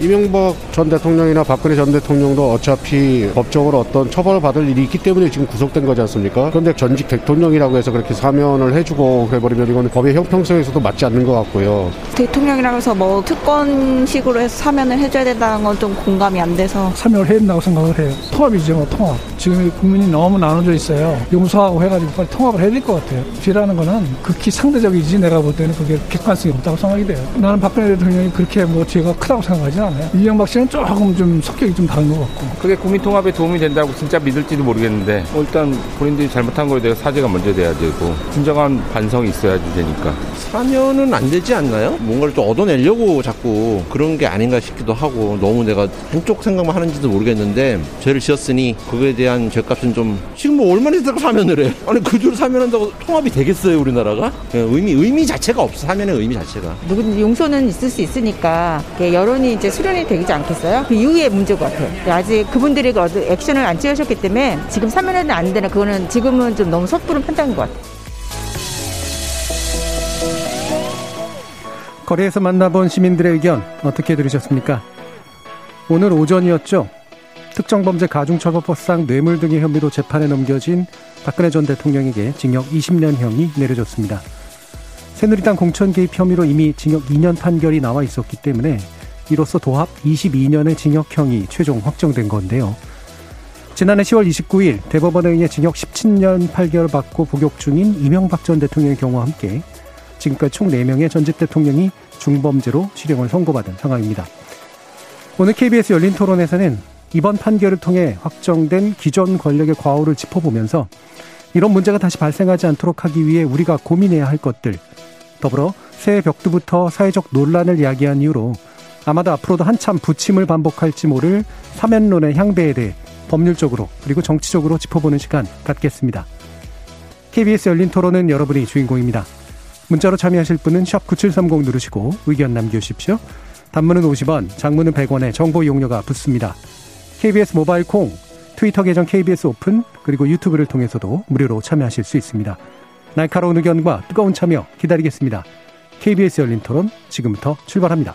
이명박 전 대통령이나 박근혜 전 대통령도 어차피 법적으로 어떤 처벌을 받을 일이 있기 때문에 지금 구속된 거지 않습니까? 그런데 전직 대통령이라고 해서 그렇게 사면을 해주고 해버리면 이건 법의 형평성에서도 맞지 않는 것 같고요. 대통령이라고 해서 뭐 특권식으로 해서 사면을 해줘야 된다는 건 좀 공감이 안 돼서 사면을 해야 된다고 생각을 해요. 통합이죠, 뭐 통합. 지금 국민이 너무 나눠져 있어요. 용서하고 해가지고 빨리 통합을 해야 될 것 같아요. 뒤라는 거는 극히 상대적이지 내가 볼 때는 그게 객관성이 없다고 생각이 돼요. 나는 박근혜 대통령이 그렇게 뭐 죄가 크다고 생각하지 않아요. 이명박 씨는 조금 좀 성격이 좀 다른 것 같고. 그게 국민 통합에 도움이 된다고 진짜 믿을지도 모르겠는데 뭐 일단 본인들이 잘못한 거에 대해 사죄가 먼저 돼야 되고 진정한 반성이 있어야지 되니까 사면은 안 되지 않나요? 뭔가를 좀 얻어내려고 자꾸 그런 게 아닌가 싶기도 하고 너무 내가 한쪽 생각만 하는지도 모르겠는데 죄를 지었으니 그거에 대한 죄값은 좀 지금 뭐 얼마나 있다고 사면을 해? 아니 그 죄를 사면한다고 통합이 되겠어요 우리나라가? 의미 의미 자체가 없어 사면의 의미 자체가. 누군 용서는 있을 수 있으니까 여론이 이제 수련이 되지 않겠어요? 그 이후의 문제 것 같아요. 아직 그분들이 그 액션을 안 취하셨기 때문에 지금 사면은 안 되나 그거는 지금은 좀 너무 섣부른 판단인 것 같아요. 거리에서 만나본 시민들의 의견 어떻게 들으셨습니까? 오늘 오전이었죠. 특정범죄 가중처벌법상 뇌물 등의 혐의로 재판에 넘겨진 박근혜 전 대통령에게 징역 20년형이 내려졌습니다. 새누리당 공천 개입 혐의로 이미 징역 2년 판결이 나와 있었기 때문에 이로써 도합 22년의 징역형이 최종 확정된 건데요. 지난해 10월 29일 대법원에 의해 징역 17년 판결을 받고 복역 중인 이명박 전 대통령의 경우와 함께 지금까지 총 4명의 전직 대통령이 중범죄로 실형을 선고받은 상황입니다. 오늘 KBS 열린 토론에서는 이번 판결을 통해 확정된 기존 권력의 과오를 짚어보면서 이런 문제가 다시 발생하지 않도록 하기 위해 우리가 고민해야 할 것들, 더불어 새해 벽두부터 사회적 논란을 야기한 이유로 아마도 앞으로도 한참 부침을 반복할지 모를 사면론의 향배에 대해 법률적으로 그리고 정치적으로 짚어보는 시간 갖겠습니다. KBS 열린 토론은 여러분이 주인공입니다. 문자로 참여하실 분은 9730 누르시고 의견 남겨주십시오. 단문은 50원, 장문은 100원에 정보 이용료가 붙습니다. KBS 모바일 콩, 트위터 계정 KBS 오픈, 그리고 유튜브를 통해서도 무료로 참여하실 수 있습니다. 날카로운 의견과 뜨거운 참여 기다리겠습니다. KBS 열린 토론 지금부터 출발합니다.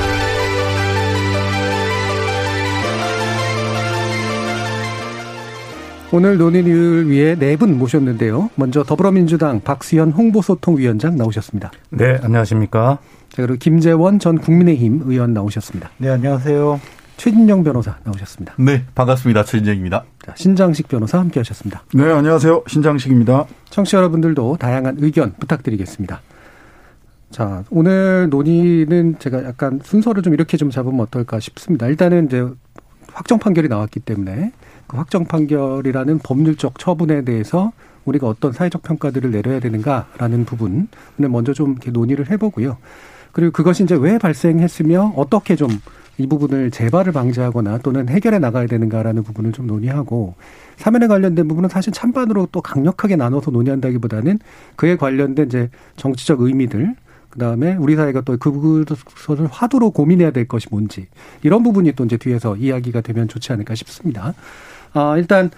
오늘 논의를 위해 네 분 모셨는데요. 먼저 더불어민주당 박수현 홍보소통위원장 나오셨습니다. 네, 안녕하십니까. 자, 그리고 김재원 전 국민의힘 의원 나오셨습니다. 네, 안녕하세요. 최진영 변호사 나오셨습니다. 네, 반갑습니다. 최진영입니다. 자, 신장식 변호사 함께 하셨습니다. 네, 안녕하세요. 신장식입니다. 청취자 여러분들도 다양한 의견 부탁드리겠습니다. 자, 오늘 논의는 제가 약간 순서를 좀 이렇게 좀 잡으면 어떨까 싶습니다. 일단은 이제 확정 판결이 나왔기 때문에 그 확정 판결이라는 법률적 처분에 대해서 우리가 어떤 사회적 평가들을 내려야 되는가라는 부분을 먼저 좀 이렇게 논의를 해보고요. 그리고 그것이 이제 왜 발생했으며 어떻게 좀 이 부분을 재발을 방지하거나 또는 해결해 나가야 되는가라는 부분을 좀 논의하고 사면에 관련된 부분은 사실 찬반으로 또 강력하게 나눠서 논의한다기보다는 그에 관련된 이제 정치적 의미들 그다음에 우리 사회가 또 그것을 화두로 고민해야 될 것이 뭔지 이런 부분이 또 이제 뒤에서 이야기가 되면 좋지 않을까 싶습니다. 아, 일단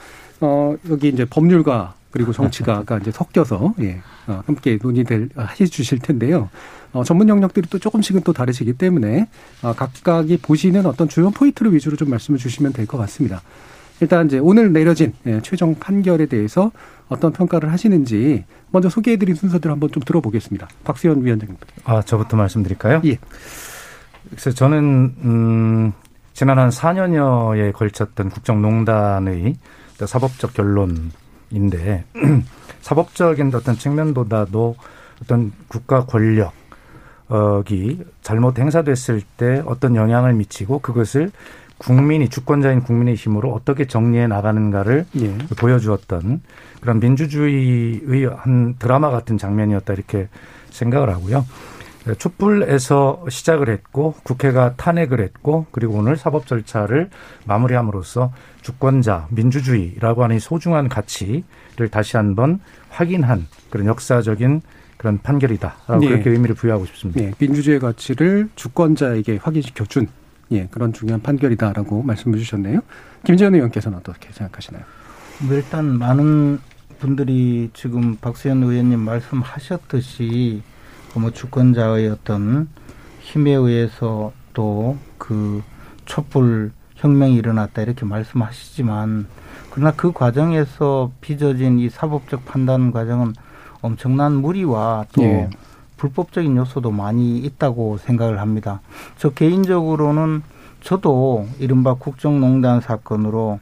어 여기 이제 법률가 그리고 정치가 아까 이제 섞여서 예, 어, 함께 논의될 해 주실 텐데요. 어, 전문 영역들이 또 조금씩은 또 다르시기 때문에 어, 각각이 보시는 어떤 주요 포인트를 위주로 좀 말씀을 주시면 될 것 같습니다. 일단 이제 오늘 내려진 예, 최종 판결에 대해서 어떤 평가를 하시는지 먼저 소개해드린 순서들 한번 좀 들어보겠습니다. 박수현 위원장님. 아 저부터 말씀드릴까요? 예. 그래서 저는 음, 지난 한 4년여에 걸쳤던 국정농단의 사법적 결론인데 사법적인 어떤 측면보다도 어떤 국가 권력이 잘못 행사됐을 때 어떤 영향을 미치고 그것을 국민이 주권자인 국민의 힘으로 어떻게 정리해 나가는가를 예. 보여주었던 그런 민주주의의 한 드라마 같은 장면이었다 이렇게 생각을 하고요. 촛불에서 시작을 했고 국회가 탄핵을 했고 그리고 오늘 사법 절차를 마무리함으로써 주권자 민주주의라고 하는 소중한 가치를 다시 한번 확인한 그런 역사적인 그런 판결이다라고 네. 그렇게 의미를 부여하고 싶습니다. 네. 민주주의 가치를 주권자에게 확인시켜 준 예, 그런 중요한 판결이다라고 말씀해 주셨네요. 김재현 의원께서는 어떻게 생각하시나요? 뭐 일단 많은 분들이 지금 박수현 의원님 말씀하셨듯이 뭐 주권자의 어떤 힘에 의해서 또 그 촛불 혁명이 일어났다 이렇게 말씀하시지만 그러나 그 과정에서 빚어진 이 사법적 판단 과정은 엄청난 무리와 또 예. 불법적인 요소도 많이 있다고 생각을 합니다. 저 개인적으로는 저도 이른바 국정농단 사건으로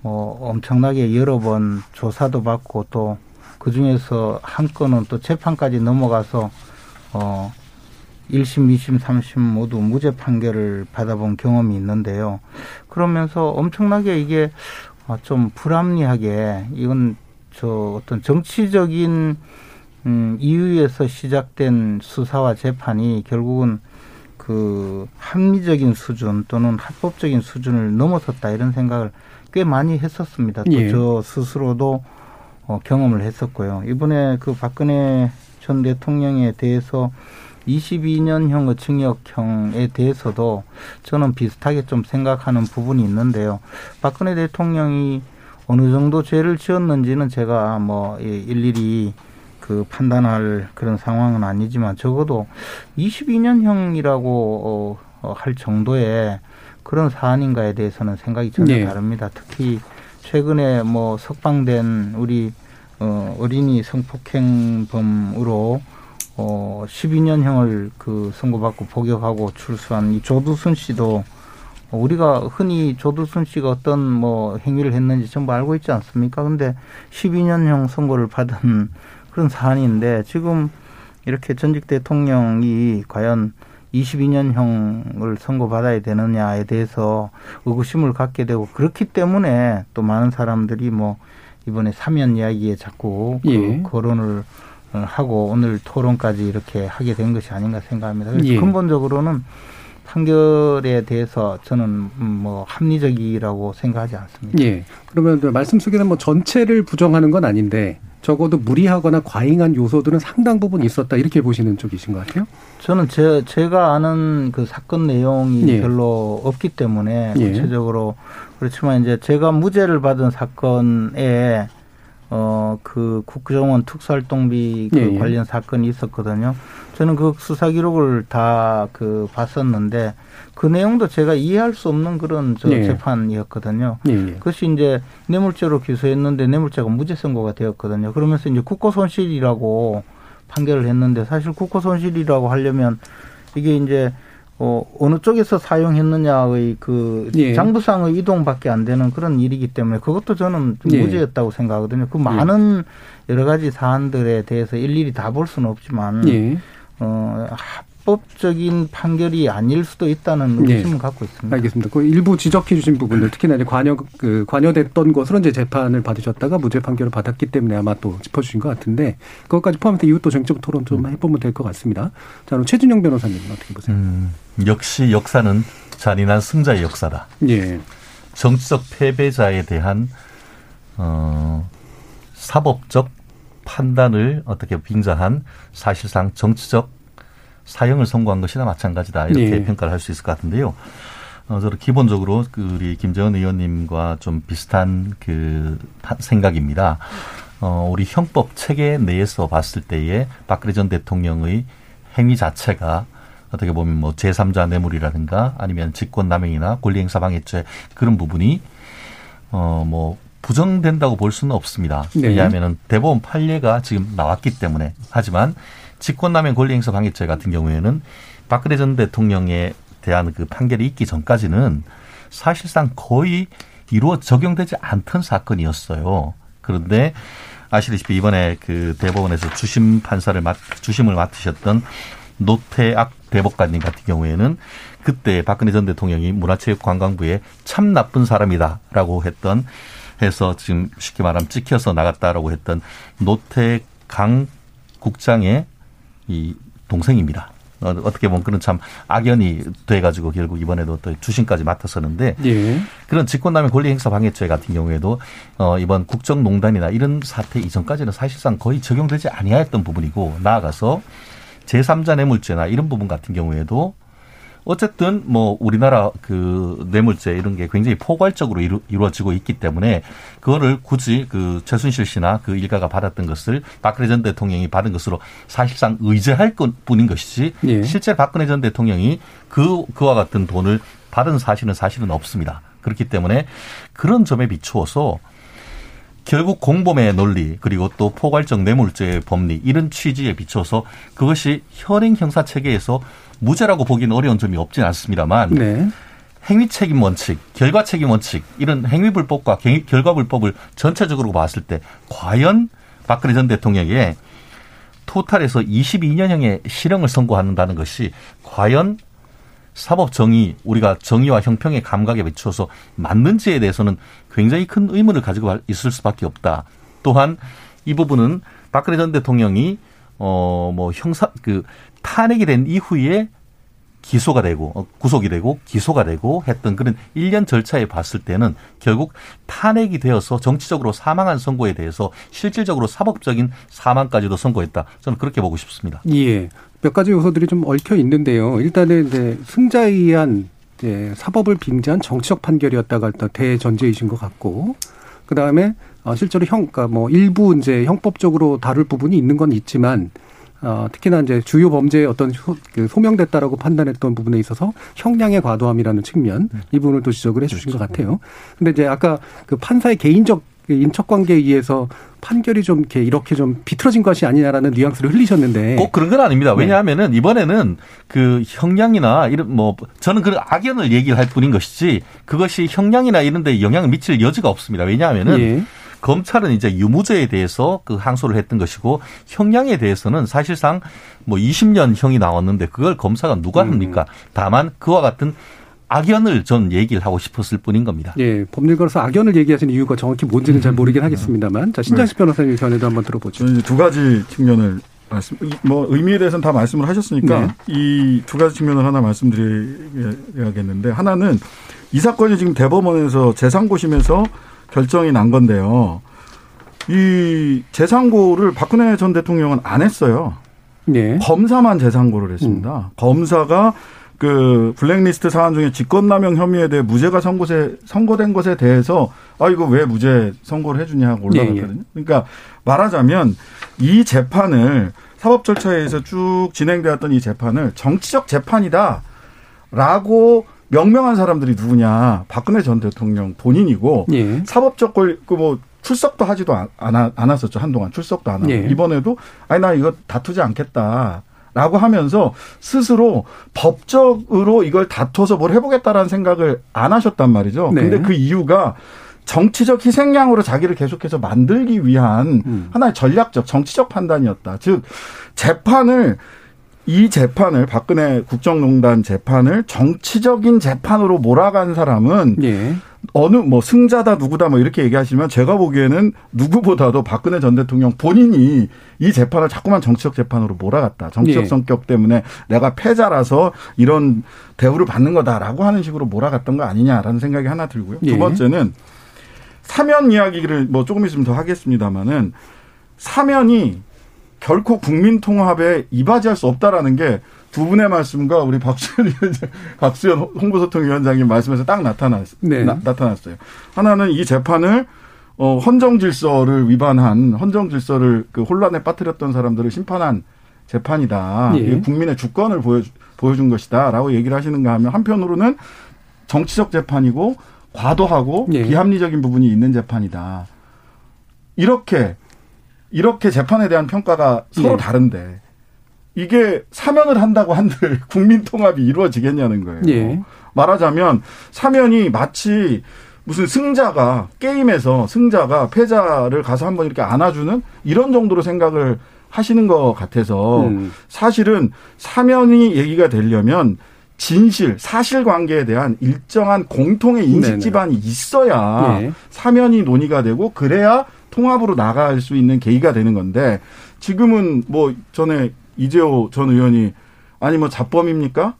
뭐 엄청나게 여러 번 조사도 받고 또 그 중에서 한 건은 또 재판까지 넘어가서 어 1심, 2심, 3심 모두 무죄 판결을 받아본 경험이 있는데요. 그러면서 엄청나게 이게 좀 불합리하게 이건 저 어떤 정치적인 음, 이유에서 시작된 수사와 재판이 결국은 그 합리적인 수준 또는 합법적인 수준을 넘어섰다 이런 생각을 꽤 많이 했었습니다. 또저 예. 스스로도 어, 경험을 했었고요. 이번에 그 박근혜 전 대통령에 대해서 22년형의 징역형에 대해서도 저는 비슷하게 좀 생각하는 부분이 있는데요. 박근혜 대통령이 어느 정도 죄를 지었는지는 제가 뭐 일일이 그 판단할 그런 상황은 아니지만 적어도 22년형이라고 어, 어, 할 정도의 그런 사안인가에 대해서는 생각이 전혀 네. 다릅니다. 특히 최근에 뭐 석방된 우리 어, 어린이 성폭행범으로 어, 12년형을 그 선고받고 복역하고 출소한 이 조두순 씨도 우리가 흔히 조두순 씨가 어떤 뭐 행위를 했는지 전부 알고 있지 않습니까? 근데 12년형 선고를 받은 그런 사안인데 지금 이렇게 전직 대통령이 과연 22년형을 선고받아야 되느냐에 대해서 의구심을 갖게 되고 그렇기 때문에 또 많은 사람들이 뭐 이번에 사면 이야기에 자꾸 그 예. 거론을 하고 오늘 토론까지 이렇게 하게 된 것이 아닌가 생각합니다. 그래서 예. 근본적으로는 판결에 대해서 저는 뭐 합리적이라고 생각하지 않습니다. 예. 그러면 말씀 속에는 뭐 전체를 부정하는 건 아닌데 적어도 무리하거나 과잉한 요소들은 상당 부분 있었다 이렇게 보시는 쪽이신 것 같아요. 저는 제 제가 아는 그 사건 내용이 예. 별로 없기 때문에 예. 구체적으로 그렇지만 이제 제가 무죄를 받은 사건에 어, 그 국정원 특수활동비 그 예, 예. 관련 사건이 있었거든요. 저는 그 수사 기록을 다 그 봤었는데 그 내용도 제가 이해할 수 없는 그런 저 예. 재판이었거든요. 예, 예. 그것이 이제 뇌물죄로 기소했는데 뇌물죄가 무죄 선고가 되었거든요. 그러면서 이제 국고 손실이라고 판결을 했는데 사실 국고 손실이라고 하려면 이게 이제 어, 어느 쪽에서 사용했느냐의 그 예. 장부상의 이동밖에 안 되는 그런 일이기 때문에 그것도 저는 좀 예. 무죄였다고 생각하거든요. 그 많은 예. 여러 가지 사안들에 대해서 일일이 다 볼 수는 없지만 예. 어, 합법적인 판결이 아닐 수도 있다는 의심을 네. 갖고 있습니다. 알겠습니다. 그 일부 지적해 주신 부분들 특히나 이제 관여 그 관여됐던 것으로 이제 재판을 받으셨다가 무죄 판결을 받았기 때문에 아마 또 짚어 주신 것 같은데 그것까지 포함해서 이후 또 쟁점 토론 좀 음. 해보면 될 것 같습니다. 자, 그럼 최준영 변호사님은 어떻게 보세요? 음, 역시 역사는 잔인한 승자의 역사다. 예. 정치적 패배자에 대한 어 사법적 판단을 어떻게 빙자한 사실상 정치적 사형을 선고한 것이나 마찬가지다 이렇게 네. 평가를 할 수 있을 것 같은데요. 어, 저는 기본적으로 그 우리 김재원 의원님과 좀 비슷한 그 생각입니다. 어, 우리 형법 체계 내에서 봤을 때에 박근혜 전 대통령의 행위 자체가 어떻게 보면 뭐 제3자 뇌물이라든가 아니면 직권남용이나 권리행사 방해죄 그런 부분이 어, 뭐 부정된다고 볼 수는 없습니다. 네. 왜냐하면 대법원 판례가 지금 나왔기 때문에 하지만 직권남용 권리행사 방해죄 같은 경우에는 박근혜 전 대통령에 대한 그 판결이 있기 전까지는 사실상 거의 이루어 적용되지 않던 사건이었어요. 그런데 아시다시피 이번에 그 대법원에서 주심 판사를 맡, 주심을 맡으셨던 노태악 대법관님 같은 경우에는 그때 박근혜 전 대통령이 문화체육관광부에 참 나쁜 사람이다라고 했던 해서 지금 쉽게 말하면 찍혀서 나갔다라고 했던 노태강 국장의 이 동생입니다. 어, 어떻게 보면 그런 참 악연이 돼가지고 결국 이번에도 또 주신까지 맡았었는데 예. 그런 직권남용 권리행사 방해죄 같은 경우에도 어, 이번 국정농단이나 이런 사태 이전까지는 사실상 거의 적용되지 아니하였던 부분이고 나아가서 제3자 뇌물죄나 이런 부분 같은 경우에도 어쨌든 뭐 우리나라 그 뇌물죄 이런 게 굉장히 포괄적으로 이루, 어지고 있기 때문에 그거를 굳이 그 최순실 씨나 그 일가가 받았던 것을 박근혜 전 대통령이 받은 것으로 사실상 의제할 것 뿐인 것이지 예. 실제 박근혜 전 대통령이 그 그와 같은 돈을 받은 사실은 사실은 없습니다. 그렇기 때문에 그런 점에 비추어서 결국 공범의 논리 그리고 또 포괄적 뇌물죄의 법리 이런 취지에 비춰서 그것이 현행 형사 체계에서 무죄라고 보기는 어려운 점이 없진 않습니다만 네. 행위 책임 원칙, 결과 책임 원칙 이런 행위 불법과 결과 불법을 전체적으로 봤을 때 과연 박근혜 전 대통령에게 토탈에서 22년형의 실형을 선고한다는 것이 과연 사법 정의 우리가 정의와 형평의 감각에 비추어서 맞는지에 대해서는 굉장히 큰 의문을 가지고 있을 수밖에 없다. 또한 이 부분은 박근혜 전 대통령이 어 뭐 형사 그 탄핵이 된 이후에 기소가 되고 어, 구속이 되고 기소가 되고 했던 그런 일련 절차에 봤을 때는 결국 탄핵이 되어서 정치적으로 사망한 선고에 대해서 실질적으로 사법적인 사망까지도 선고했다. 저는 그렇게 보고 싶습니다. 예. 몇 가지 요소들이 좀 얽혀 있는데요. 일단은 이제 승자에 의한 이제 사법을 빙자한 정치적 판결이었다가 대전제이신 것 같고 그 다음에 어, 실제로 형, 그러니까 뭐 일부 이제 형법적으로 다룰 부분이 있는 건 있지만 어, 특히나 이제 주요 범죄의 어떤 소, 그 소명됐다라고 판단했던 부분에 있어서 형량의 과도함이라는 측면 이 부분을 또 지적을 해 주신 것 그렇죠. 같아요. 근데 이제 아까 그 판사의 개인적 인척 관계에 의해서 판결이 좀 이렇게 이렇게 좀 비틀어진 것이 아니냐라는 뉘앙스를 흘리셨는데 꼭 그런 건 아닙니다. 네. 왜냐하면은 이번에는 그 형량이나 이런 뭐 저는 그 악연을 얘기를 할 뿐인 것이지 그것이 형량이나 이런 데 영향을 미칠 여지가 없습니다. 왜냐하면은 예. 검찰은 이제 유무죄에 대해서 그 항소를 했던 것이고 형량에 대해서는 사실상 뭐 20년 형이 나왔는데 그걸 검사가 누가 음. 합니까? 다만 그와 같은 악연을 전 얘기를 하고 싶었을 뿐인 겁니다. 예, 법률가로서 악연을 얘기하시는 이유가 정확히 뭔지는 잘 모르긴 하겠습니다만, 자 신장식 네. 변호사님 견해도 한번 들어보죠. 두 가지 측면을 말씀, 뭐 의미에 대해서는 다 말씀을 하셨으니까 네. 이두 가지 측면을 하나 말씀드려야겠는데 하나는 이 사건이 지금 대법원에서 재상고심에서 결정이 난 건데요. 이 재상고를 박근혜 전 대통령은 안 했어요. 네. 검사만 재상고를 했습니다. 음. 검사가 그 블랙리스트 사안 중에 직권남용 혐의에 대해 무죄가 선고세 선고된 것에 대해서 아 이거 왜 무죄 선고를 해주냐고 예, 예. 올라갔거든요. 그러니까 말하자면 이 재판을 사법 절차에 의해서 쭉 진행되었던 이 재판을 정치적 재판이다라고 명명한 사람들이 누구냐? 박근혜 전 대통령 본인이고 예. 사법적 권그뭐 출석도 하지도 않, 않았었죠 한동안 출석도 안 하고 예. 이번에도 아니 나 이거 다투지 않겠다. 라고 하면서 스스로 법적으로 이걸 다퉈서 뭘 해보겠다라는 생각을 안 하셨단 말이죠. 네. 근데 그 이유가 정치적 희생양으로 자기를 계속해서 만들기 위한 음. 하나의 전략적 정치적 판단이었다. 즉 재판을 이 재판을 박근혜 국정농단 재판을 정치적인 재판으로 몰아간 사람은 예. 어느 뭐 승자다 누구다 뭐 이렇게 얘기하시면 제가 보기에는 누구보다도 박근혜 전 대통령 본인이 이 재판을 자꾸만 정치적 재판으로 몰아갔다. 정치적 예. 성격 때문에 내가 패자라서 이런 대우를 받는 거다라고 하는 식으로 몰아갔던 거 아니냐라는 생각이 하나 들고요. 예. 두 번째는 사면 이야기를 뭐 조금 있으면 더 하겠습니다마는 사면이 결코 국민 통합에 이바지할 수 없다라는 게 두 분의 말씀과 우리 박수현 위원장, 박수현 홍보소통위원장님 말씀에서 딱 나타났, 네. 나, 타났어요 하나는 이 재판을 어, 헌정 질서를 위반한 헌정 질서를 그 혼란에 빠뜨렸던 사람들을 심판한 재판이다. 예. 국민의 주권을 보여 보여준 것이다라고 얘기를 하시는가 하면 한편으로는 정치적 재판이고 과도하고 예. 비합리적인 부분이 있는 재판이다. 이렇게 이렇게 재판에 대한 평가가 서로 예. 다른데 이게 사면을 한다고 한들 국민 통합이 이루어지겠냐는 거예요. 예. 말하자면 사면이 마치 무슨 승자가 게임에서 승자가 패자를 가서 한번 이렇게 안아주는 이런 정도로 생각을 하시는 것 같아서 음. 사실은 사면이 얘기가 되려면 진실, 사실 관계에 대한 일정한 공통의 인식 네네. 기반이 있어야 네. 사면이 논의가 되고 그래야 통합으로 나갈 수 있는 계기가 되는 건데 지금은 뭐 전에 이재호 전 의원이 아니 뭐 자범입니까?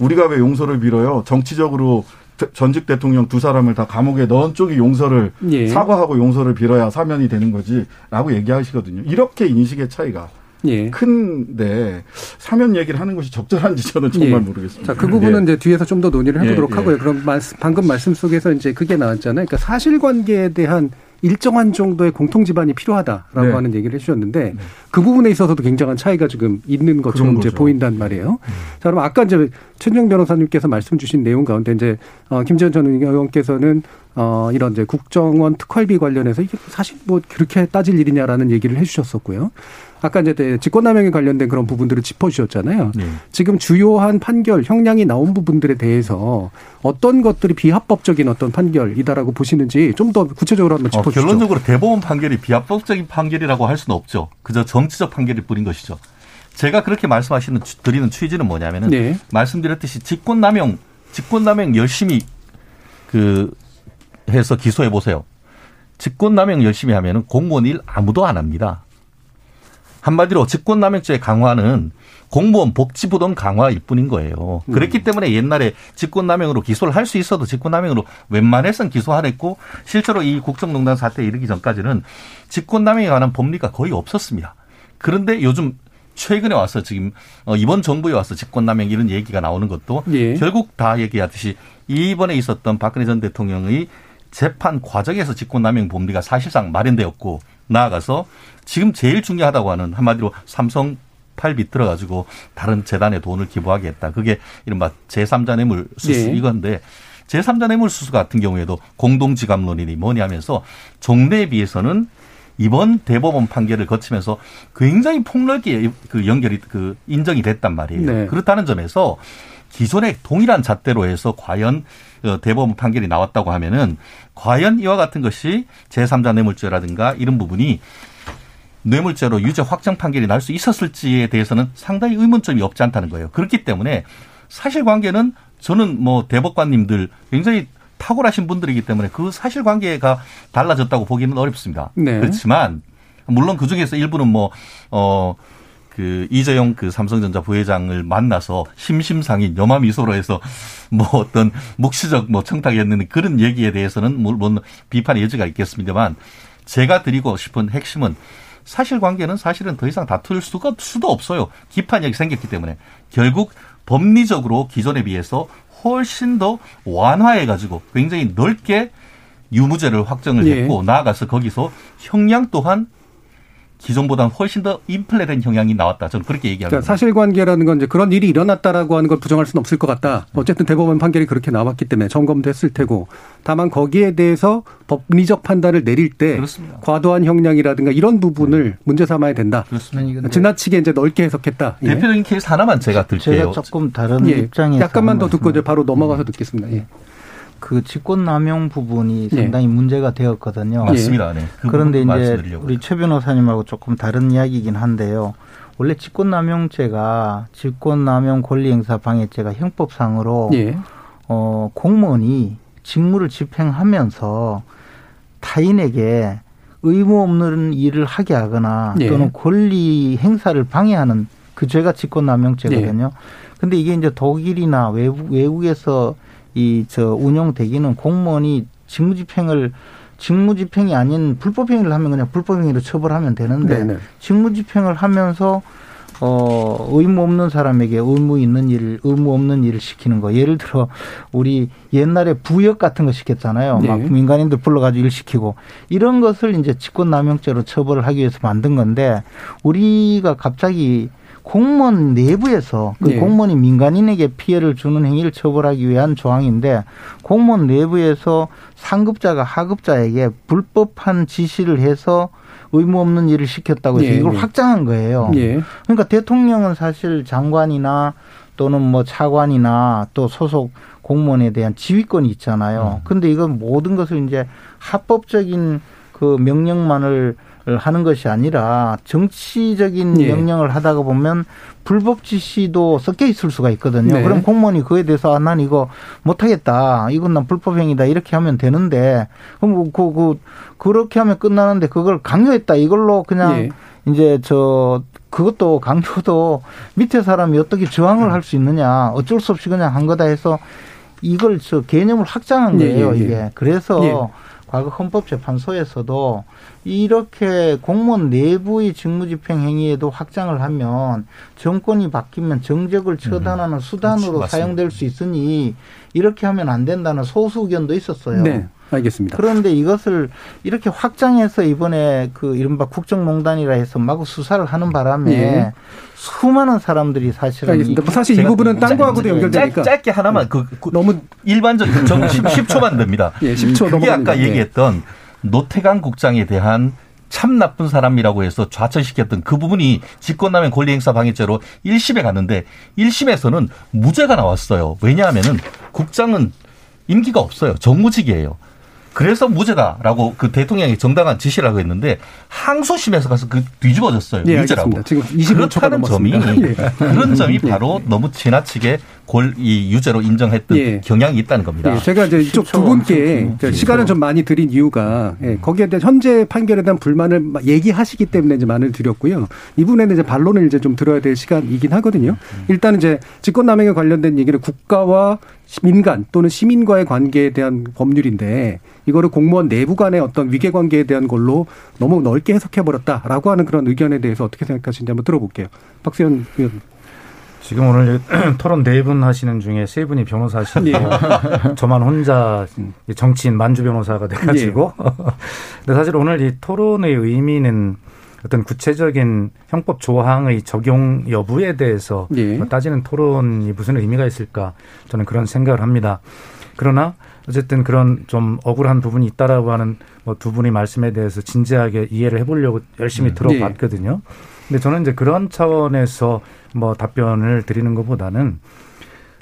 우리가 왜 용서를 빌어요? 정치적으로 전직 대통령 두 사람을 다 감옥에 넣은 쪽이 용서를 예. 사과하고 용서를 빌어야 사면이 되는 거지라고 얘기하시거든요. 이렇게 인식의 차이가 예. 큰데 사면 얘기를 하는 것이 적절한지 저는 정말 예. 모르겠습니다. 자, 그 부분은 예. 이제 뒤에서 좀 더 논의를 해보도록 예, 예. 하고요. 그럼 방금 말씀 속에서 이제 그게 나왔잖아요. 그러니까 사실관계에 대한 일정한 정도의 공통 지반이 필요하다라고 네. 하는 얘기를 해주셨는데 네. 그 부분에 있어서도 굉장한 차이가 지금 있는 것처럼 이제 보인단 말이에요. 네. 자, 그럼 아까 이제 최정 변호사님께서 말씀 주신 내용 가운데 이제 어, 김재현 전 의원께서는 어, 이런 이제 국정원 특활비 관련해서 이게 사실 뭐 그렇게 따질 일이냐라는 얘기를 해주셨었고요. 아까 이제 직권남용에 관련된 그런 부분들을 짚어주셨잖아요. 네. 지금 주요한 판결 형량이 나온 부분들에 대해서 어떤 것들이 비합법적인 어떤 판결이다라고 보시는지 좀 더 구체적으로 한번 어, 짚어주시죠. 어, 결론적으로 대법원 판결이 비합법적인 판결이라고 할 수는 없죠. 그저 정치적 판결일 뿐인 것이죠. 제가 그렇게 말씀하시는 드리는 취지는 뭐냐면은 네. 말씀드렸듯이 직권남용 직권남용 열심히 그 해서 기소해 보세요. 직권남용 열심히 하면은 공무원 일 아무도 안 합니다. 한마디로 직권 남용죄 강화는 공무원 복지부동 강화일 뿐인 거예요. 음. 그렇기 때문에 옛날에 직권남용으로 기소를 할 수 있어도 직권남용으로 웬만해선 기소 안 했고 실제로 이 국정농단 사태에 이르기 전까지는 직권남용에 관한 법리가 거의 없었습니다. 그런데 요즘 최근에 와서 지금 어, 이번 정부에 와서 직권남용 이런 얘기가 나오는 것도 예. 결국 다 얘기하듯이 이번에 있었던 박근혜 전 대통령의 재판 과정에서 직권남용 법리가 사실상 마련되었고 나아가서 지금 제일 중요하다고 하는 한마디로 삼성 팔비 들어가지고 다른 재단에 돈을 기부하겠다. 그게 이른바 제3자 뇌물 수수 네. 이건데 제3자 뇌물 수수 같은 경우에도 공동지감론이니 뭐니 하면서 종래에 비해서는 이번 대법원 판결을 거치면서 굉장히 폭넓게 그 연결이 그 인정이 됐단 말이에요. 네. 그렇다는 점에서 기존의 동일한 잣대로 해서 과연 어, 대법원 판결이 나왔다고 하면은 과연 이와 같은 것이 제3자 뇌물죄라든가 이런 부분이 뇌물죄로 유죄 확정 판결이 날 수 있었을지에 대해서는 상당히 의문점이 없지 않다는 거예요. 그렇기 때문에 사실관계는 저는 뭐 대법관님들 굉장히 탁월하신 분들이기 때문에 그 사실관계가 달라졌다고 보기는 어렵습니다. 네. 그렇지만 물론 그 중에서 일부는 뭐 어. 그 이재용 그 삼성전자 부회장을 만나서 심심상인 여마미소로 해서 뭐 어떤 묵시적 뭐 청탁이었는 그런 얘기에 대해서는 물론 비판의 여지가 있겠습니다만 제가 드리고 싶은 핵심은 사실관계는 사실은 더 이상 다툴 수가 수도 없어요. 기판력이 생겼기 때문에 결국 법리적으로 기존에 비해서 훨씬 더 완화해 가지고 굉장히 넓게 유무죄를 확정을 예. 했고 예. 나아가서 거기서 형량 또한 기존보다는 훨씬 더 인플레된 형향이 나왔다. 저는 그렇게 얘기합니다. 그러니까 사실관계라는 건 이제 그런 일이 일어났다라고 하는 걸 부정할 수는 없을 것 같다. 어쨌든 대법원 판결이 그렇게 나왔기 때문에 점검됐을 테고 다만 거기에 대해서 법리적 판단을 내릴 때 그렇습니다. 과도한 형량이라든가 이런 부분을 네. 문제 삼아야 된다. 그렇습니다. 지나치게 이제 넓게 해석했다. 예. 대표적인 케이스 하나만 제가 들게요. 제가 조금 다른 예. 입장에서 약간만 더 듣고 이제 바로 넘어가서 듣겠습니다. 예. 그 직권 남용 부분이 네. 상당히 네. 문제가 되었거든요. 맞습니다. 네. 그 그런데 이제 우리 최 변호사님하고 조금 다른 이야기이긴 한데요. 원래 직권 남용죄가 직권 남용 권리 행사 방해죄가 형법상으로 네. 어, 공무원이 직무를 집행하면서 타인에게 의무 없는 일을 하게 하거나 네. 또는 권리 행사를 방해하는 그 죄가 직권 남용죄거든요. 네. 근데 이게 이제 독일이나 외국 외국에서 이 저 운영되기는 공무원이 직무집행을 직무집행이 아닌 불법행위를 하면 그냥 불법행위로 처벌하면 되는데 네네. 직무집행을 하면서 어, 의무 없는 사람에게 의무 있는 일, 의무 없는 일을 시키는 거. 예를 들어, 우리 옛날에 부역 같은 거 시켰잖아요. 네. 막 민간인들 불러가지고 일 시키고. 이런 것을 이제 직권남용죄로 처벌을 하기 위해서 만든 건데, 우리가 갑자기 공무원 내부에서 그 네. 공무원이 민간인에게 피해를 주는 행위를 처벌하기 위한 조항인데 공무원 내부에서 상급자가 하급자에게 불법한 지시를 해서 의무 없는 일을 시켰다고 해서 네. 이걸 확장한 거예요. 네. 그러니까 대통령은 사실 장관이나 또는 뭐 차관이나 또 소속 공무원에 대한 지휘권이 있잖아요. 음. 근데 이건 모든 것을 이제 합법적인 그 명령만을 하는 것이 아니라 정치적인 예. 명령을 하다가 보면 불법 지시도 섞여 있을 수가 있거든요. 네. 그럼 공무원이 그에 대해서 아, 난 이거 못하겠다. 이건 난 불법행위다. 이렇게 하면 되는데 그럼 그, 그 그렇게 하면 끝나는데 그걸 강요했다. 이걸로 그냥 예. 이제 저 그것도 강요도 밑에 사람이 어떻게 저항을 할 수 있느냐. 어쩔 수 없이 그냥 한 거다 해서 이걸 저 개념을 확장한 예, 거예요. 예, 예. 이게 그래서. 예. 과거 헌법재판소에서도 이렇게 공무원 내부의 직무집행 행위에도 확장을 하면 정권이 바뀌면 정적을 처단하는 음, 수단으로 그렇지, 사용될 수 있으니 이렇게 하면 안 된다는 소수 의견도 있었어요. 네. 알겠습니다. 그런데 이것을 이렇게 확장해서 이번에 그 이른바 국정농단이라 해서 마구 수사를 하는 바람에 예. 수많은 사람들이 사실은 알겠습니다. 뭐 사실 이 부분은 딴 거하고도 연결되니까 짧, 게 하나만 그, 그 너무 일반적인 정 10, 초만 됩니다. 예, 10초 그게 아까 네. 얘기했던 노태강 국장에 대한 참 나쁜 사람이라고 해서 좌천시켰던 그 부분이 직권남용 권리행사 방해죄로 1심에 갔는데 1심에서는 무죄가 나왔어요. 왜냐하면은 국장은 임기가 없어요. 정무직이에요. 그래서 무죄다라고 그 대통령이 정당한 지시라고 했는데 항소심에서 가서 그 뒤집어졌어요. 예, 유죄라고. 지금 그렇다는 점이 예. 그런 점이 바로 예. 너무 지나치게 골, 이 유죄로 인정했던 예. 경향이 있다는 겁니다. 예. 제가 이제 이쪽 두 분께 시간을 좀 많이 드린 이유가 예. 거기에 대한 현재 판결에 대한 불만을 얘기하시기 때문에 이제 많을 드렸고요. 이분에는 이제 반론을 이제 좀 들어야 될 시간이긴 하거든요. 일단 이제 직권남용에 관련된 얘기를 국가와 민간 또는 시민과의 관계에 대한 법률인데 이거를 공무원 내부 간의 어떤 위계 관계에 대한 걸로 너무 넓게 해석해 버렸다라고 하는 그런 의견에 대해서 어떻게 생각하시는지 한번 들어볼게요. 박수현 의원. 지금 오늘 토론 네 분 하시는 중에 세 분이 변호사시고 예. 저만 혼자 정치인 만주 변호사가 돼가지고 예. 근데 사실 오늘 이 토론의 의미는 어떤 구체적인 형법 조항의 적용 여부에 대해서 예. 따지는 토론이 무슨 의미가 있을까 저는 그런 생각을 합니다. 그러나 어쨌든 그런 좀 억울한 부분이 있다라고 하는 뭐 두 분의 말씀에 대해서 진지하게 이해를 해보려고 열심히 음. 들어봤거든요. 근데 저는 이제 그런 차원에서 뭐 답변을 드리는 것보다는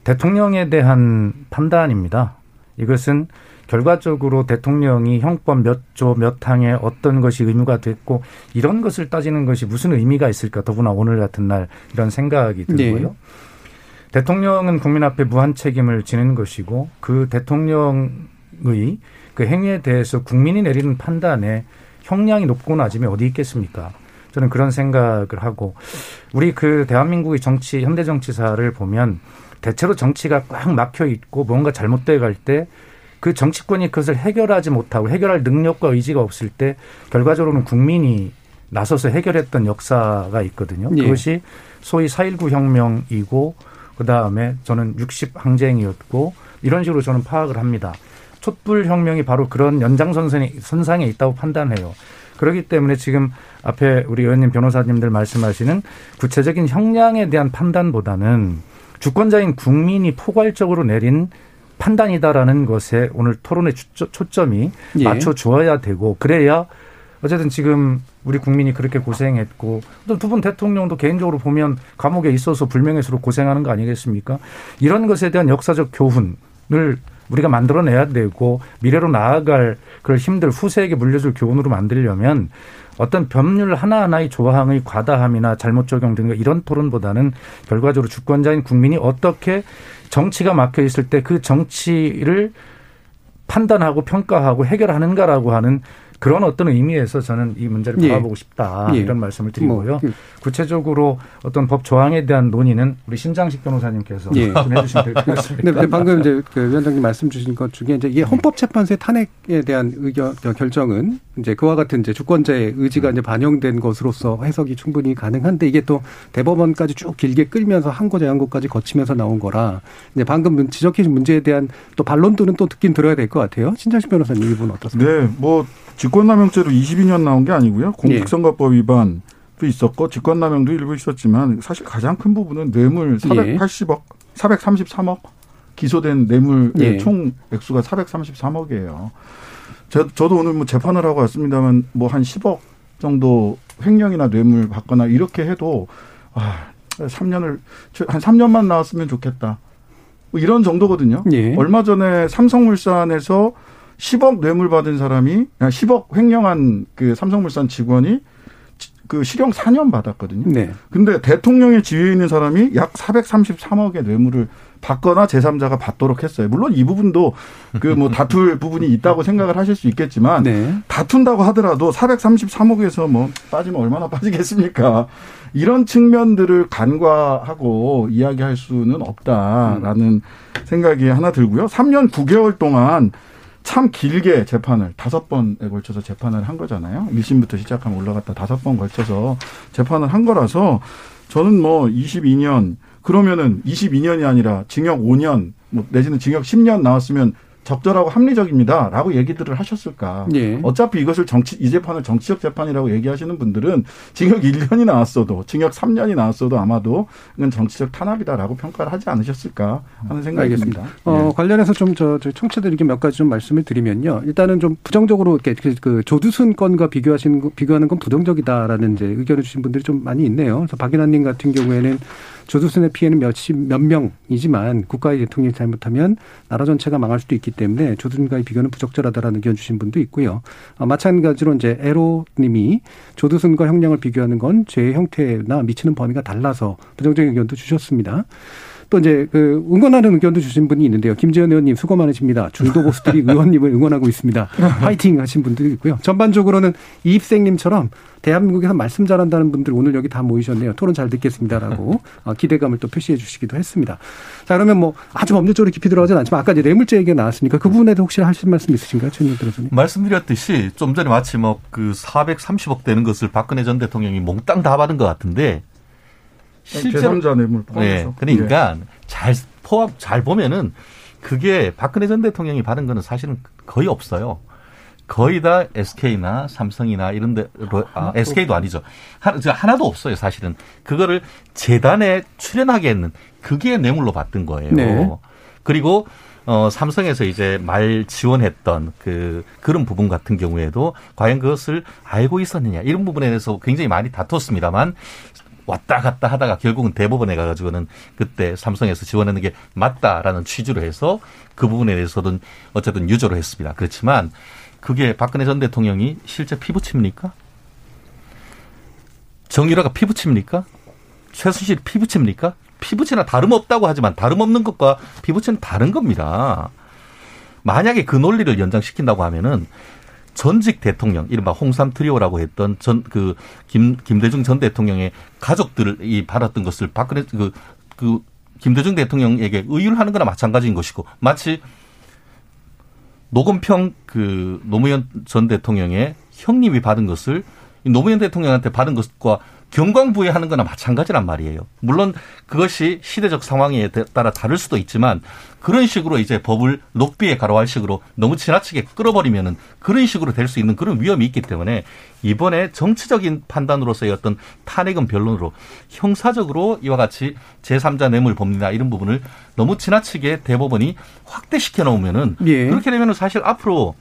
대통령에 대한 판단입니다. 이것은 결과적으로 대통령이 형법 몇 조 몇 항에 어떤 것이 의무가 됐고 이런 것을 따지는 것이 무슨 의미가 있을까 더구나 오늘 같은 날 이런 생각이 들고요. 네. 대통령은 국민 앞에 무한 책임을 지는 것이고 그 대통령의 그 행위에 대해서 국민이 내리는 판단에 형량이 높고 낮음이 어디 있겠습니까? 저는 그런 생각을 하고 우리 그 대한민국의 정치 현대 정치사를 보면 대체로 정치가 꽉 막혀 있고 뭔가 잘못돼 갈 때 그 정치권이 그것을 해결하지 못하고 해결할 능력과 의지가 없을 때 결과적으로는 국민이 나서서 해결했던 역사가 있거든요. 예. 그것이 소위 4.19 혁명이고 그다음에 저는 60 항쟁이었고 이런 식으로 저는 파악을 합니다. 촛불 혁명이 바로 그런 연장선상에 선상에 있다고 판단해요. 그렇기 때문에 지금 앞에 우리 의원님 변호사님들 말씀하시는 구체적인 형량에 대한 판단보다는 주권자인 국민이 포괄적으로 내린 판단이다라는 것에 오늘 토론의 초점이 예. 맞춰 주어야 되고 그래야 어쨌든 지금 우리 국민이 그렇게 고생했고 또 두 분 대통령도 개인적으로 보면 감옥에 있어서 불명예스로 고생하는 거 아니겠습니까? 이런 것에 대한 역사적 교훈을 우리가 만들어내야 되고 미래로 나아갈 그걸 힘들 후세에게 물려줄 교훈으로 만들려면 어떤 법률 하나하나의 조항의 과다함이나 잘못 적용 등 이런 토론보다는 결과적으로 주권자인 국민이 어떻게 정치가 막혀 있을 때 그 정치를 판단하고 평가하고 해결하는가라고 하는 그런 어떤 의미에서 저는 이 문제를 예. 바라보고 싶다 예. 이런 말씀을 드리고요. 뭐, 예. 구체적으로 어떤 법 조항에 대한 논의는 우리 신장식 변호사님께서 예. 좀 해주시면 될 것 같습니다. 네, 방금 이제 그 위원장님 말씀 주신 것 중에 이제 이게 헌법재판소의 탄핵에 대한 의견 결정은 이제 그와 같은 이제 주권자의 의지가 이제 반영된 것으로서 해석이 충분히 가능한데 이게 또 대법원까지 쭉 길게 끌면서 항고 재항고까지 거치면서 나온 거라 이제 방금 지적해 주신 문제에 대한 또 반론들은 또 듣긴 들어야 될 것 같아요. 신장식 변호사님 이 부분 어떻습니까? 네, 뭐 직권남용죄로 22년 나온 게 아니고요. 공직선거법 위반 도 있었고 직권남용도 일부 있었지만 사실 가장 큰 부분은 뇌물 480억, 433억 기소된 뇌물 예. 총 액수가 433억이에요. 저, 저도 오늘 뭐 재판을 하고 왔습니다만 뭐 한 10억 정도 횡령이나 뇌물 받거나 이렇게 해도 아, 3년을 한 3년만 나왔으면 좋겠다. 뭐 이런 정도거든요. 예. 얼마 전에 삼성물산에서 10억 뇌물 받은 사람이 10억 횡령한 그 삼성물산 직원이 그 실형 4년 받았거든요. 네. 근데 대통령의 지위에 있는 사람이 약 433억의 뇌물을 받거나 제3자가 받도록 했어요. 물론 이 부분도 그 뭐 다툴 부분이 있다고 생각을 하실 수 있겠지만 네. 다툰다고 하더라도 433억에서 뭐 빠지면 얼마나 빠지겠습니까? 이런 측면들을 간과하고 이야기할 수는 없다라는 음. 생각이 하나 들고요. 3년 9개월 동안 참 길게 재판을 다섯 번에 걸쳐서 재판을 한 거잖아요. 1심부터 시작하면 올라갔다 다섯 번 걸쳐서 재판을 한 거라서 저는 뭐 22년 그러면은 22년이 아니라 징역 5년 뭐 내지는 징역 10년 나왔으면 적절하고 합리적입니다라고 얘기들을 하셨을까? 예. 어차피 이것을 정치 이 재판을 정치적 재판이라고 얘기하시는 분들은 징역 1년이 나왔어도 징역 3년이 나왔어도 아마도 이건 정치적 탄압이다라고 평가를 하지 않으셨을까 하는 생각이 듭니다. 어, 예. 관련해서 좀저 저 청취자들에게 몇 가지 좀 말씀을 드리면요. 일단은 좀 부정적으로 이렇게 그, 그 조두순 건과 비교하시는 비교하는 건 부정적이다라는 이제 의견을 주신 분들이 좀 많이 있네요. 그래서 박인환님 같은 경우에는 조두순의 피해는 몇십 몇 명이지만 국가의 대통령이 잘못하면 나라 전체가 망할 수도 있기 때문에 조두순과의 비교는 부적절하다라는 의견 주신 분도 있고요. 어, 마찬가지로 이제 에로님이 조두순과 형량을 비교하는 건 죄의 형태나 미치는 범위가 달라서 부정적인 의견도 주셨습니다. 또 이제 그 응원하는 의견도 주신 분이 있는데요. 김재현 의원님 수고 많으십니다. 중도 보수들이 의원님을 응원하고 있습니다. 파이팅 하신 분들이 있고요. 전반적으로는 이입생님처럼 대한민국에서 말씀 잘한다는 분들 오늘 여기 다 모이셨네요. 토론 잘 듣겠습니다라고 어, 기대감을 또 표시해 주시기도 했습니다. 자 그러면 뭐 아주 법률적으로 깊이 들어가진 않지만 아까 이제 뇌물죄 얘기가 나왔으니까 그 부분에도 혹시 하실 말씀 있으신가요, 최민희 변호사님? 말씀드렸듯이 좀 전에 마치 뭐 그 430억 되는 것을 박근혜 전 대통령이 몽땅 다 받은 것 같은데 실제로 제3자 뇌물 포함해서. 네. 그러니까 예. 잘 포함 잘 보면은 그게 박근혜 전 대통령이 받은 거는 사실은 거의 없어요. 거의 다 SK나 삼성이나 이런 데로 아, SK도 아니죠. 하나, 도 없어요, 사실은. 그거를 재단에 출연하게 했는 그게 뇌물로 받던 거예요. 네. 그리고 어, 삼성에서 이제 말 지원했던 그, 그런 부분 같은 경우에도 과연 그것을 알고 있었느냐, 이런 부분에 대해서 굉장히 많이 다퉜습니다만 왔다 갔다 하다가 결국은 대법원에 가가지고는 그때 삼성에서 지원하는 게 맞다라는 취지로 해서 그 부분에 대해서는 어쨌든 유죄로 했습니다. 그렇지만 그게 박근혜 전 대통령이 실제 피부칩니까? 정유라가 피부칩니까? 최순실이 피부칩니까? 피부치나 다름없다고 하지만 다름없는 것과 피부치는 다른 겁니다. 만약에 그 논리를 연장시킨다고 하면은 전직 대통령, 이른바 홍삼 트리오라고 했던 전, 그, 김, 김대중 전 대통령의 가족들이 받았던 것을 박근혜, 그, 그, 김대중 대통령에게 의율 하는 거나 마찬가지인 것이고, 마치 노건평 그 노무현 전 대통령의 형님이 받은 것을 노무현 대통령한테 받은 것과 경광부에 하는 거나 마찬가지란 말이에요. 물론 그것이 시대적 상황에 따라 다를 수도 있지만 그런 식으로 이제 법을 녹비에 가로할 식으로 너무 지나치게 끌어버리면은 그런 식으로 될 수 있는 그런 위험이 있기 때문에 이번에 정치적인 판단으로서의 어떤 탄핵은 변론으로 형사적으로 이와 같이 제3자 뇌물 법리나 이런 부분을 너무 지나치게 대법원이 확대시켜 놓으면은 예. 그렇게 되면은 사실 앞으로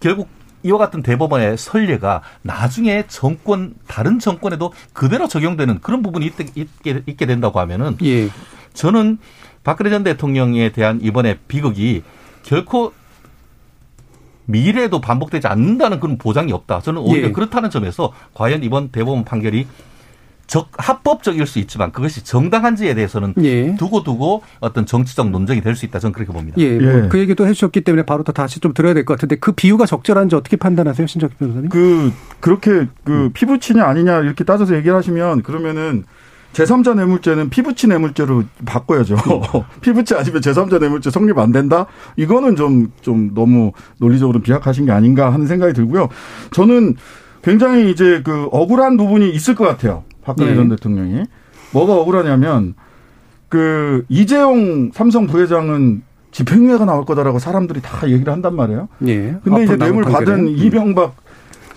결국 이와 같은 대법원의 선례가 나중에 정권 다른 정권에도 그대로 적용되는 그런 부분이 있게, 있게 된다고 하면은 예. 저는 박근혜 전 대통령에 대한 이번에 비극이 결코 미래에도 반복되지 않는다는 그런 보장이 없다. 저는 오히려 예. 그렇다는 점에서 과연 이번 대법원 판결이 적 합법적일 수 있지만 그것이 정당한지에 대해서는 예. 두고 두고 어떤 정치적 논쟁이 될 수 있다 저는 그렇게 봅니다. 예, 뭐 예. 그 얘기도 해주셨기 때문에 바로 또 다시 좀 들어야 될 것 같은데 그 비유가 적절한지 어떻게 판단하세요, 신적 변호사님? 그 그렇게 그 음. 피부치냐 아니냐 이렇게 따져서 얘기하시면 그러면은 제3자 뇌물죄는 피부치 뇌물죄로 바꿔야죠. 음. 피부치 아니면 제3자 뇌물죄 성립 안 된다? 이거는 좀, 좀 너무 논리적으로 비약하신 게 아닌가 하는 생각이 들고요. 저는 굉장히 이제 그 억울한 부분이 있을 것 같아요. 박근혜 네. 전 대통령이. 뭐가 억울하냐면 그 이재용 삼성 부회장은 집행유예가 나올 거다라고 사람들이 다 얘기를 한단 말이에요. 예. 근데 이제 뇌물 받은 음. 이병박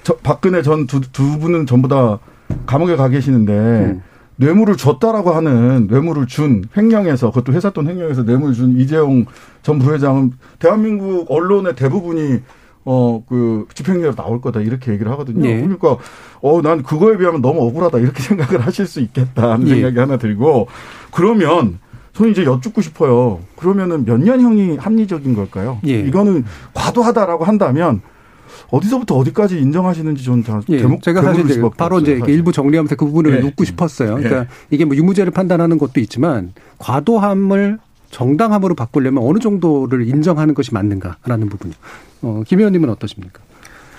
저, 박근혜 전두 두 분은 전부 다 감옥에 가 계시는데 음. 뇌물을 줬다라고 하는 뇌물을 준 횡령해서 그것도 회사 돈 횡령해서 뇌물 준 이재용 전 부회장은 대한민국 언론의 대부분이 어, 그, 집행유예 나올 거다, 이렇게 얘기를 하거든요. 예. 그러니까, 어, 난 그거에 비하면 너무 억울하다, 이렇게 생각을 하실 수 있겠다, 하는 예. 생각이 하나 들고, 그러면, 저는 이제 여쭙고 싶어요. 그러면은 몇 년형이 합리적인 걸까요? 예. 이거는 과도하다라고 한다면 어디서부터 어디까지 인정하시는지 저는 다 예, 대목, 제가 사실 이제 바로 이제 사실. 일부 정리하면서 그 부분을 네. 묻고 싶었어요. 그러니까 네. 이게 뭐 유무죄를 판단하는 것도 있지만 과도함을 정당함으로 바꾸려면 어느 정도를 인정하는 것이 맞는가라는 부분이요. 어, 김 의원님은 어떠십니까?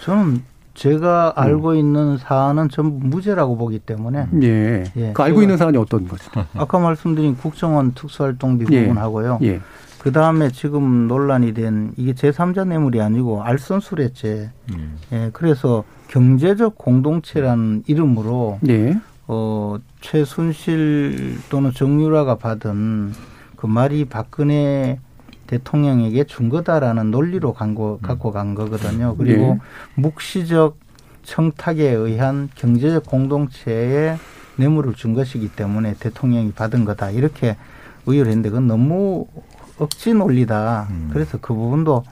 저는 제가 음. 알고 음. 있는 사안은 전부 무죄라고 보기 때문에. 예. 예. 그 알고 있는 사안이 어떤 거죠? 아까 말씀드린 국정원 특수활동비 예. 부분하고요. 예. 그 다음에 지금 논란이 된 이게 제3자 뇌물이 아니고 알선수뢰죄. 음. 예. 그래서 경제적 공동체라는 이름으로. 예. 어, 최순실 또는 정유라가 받은 그 말이 박근혜 대통령에게 준 거다라는 논리로 간 거, 음. 갖고 간 거거든요. 그리고 네. 묵시적 청탁에 의한 경제적 공동체에 뇌물을 준 것이기 때문에 대통령이 받은 거다. 이렇게 의의를 했는데 그건 너무 억지 논리다. 음. 그래서 그 부분도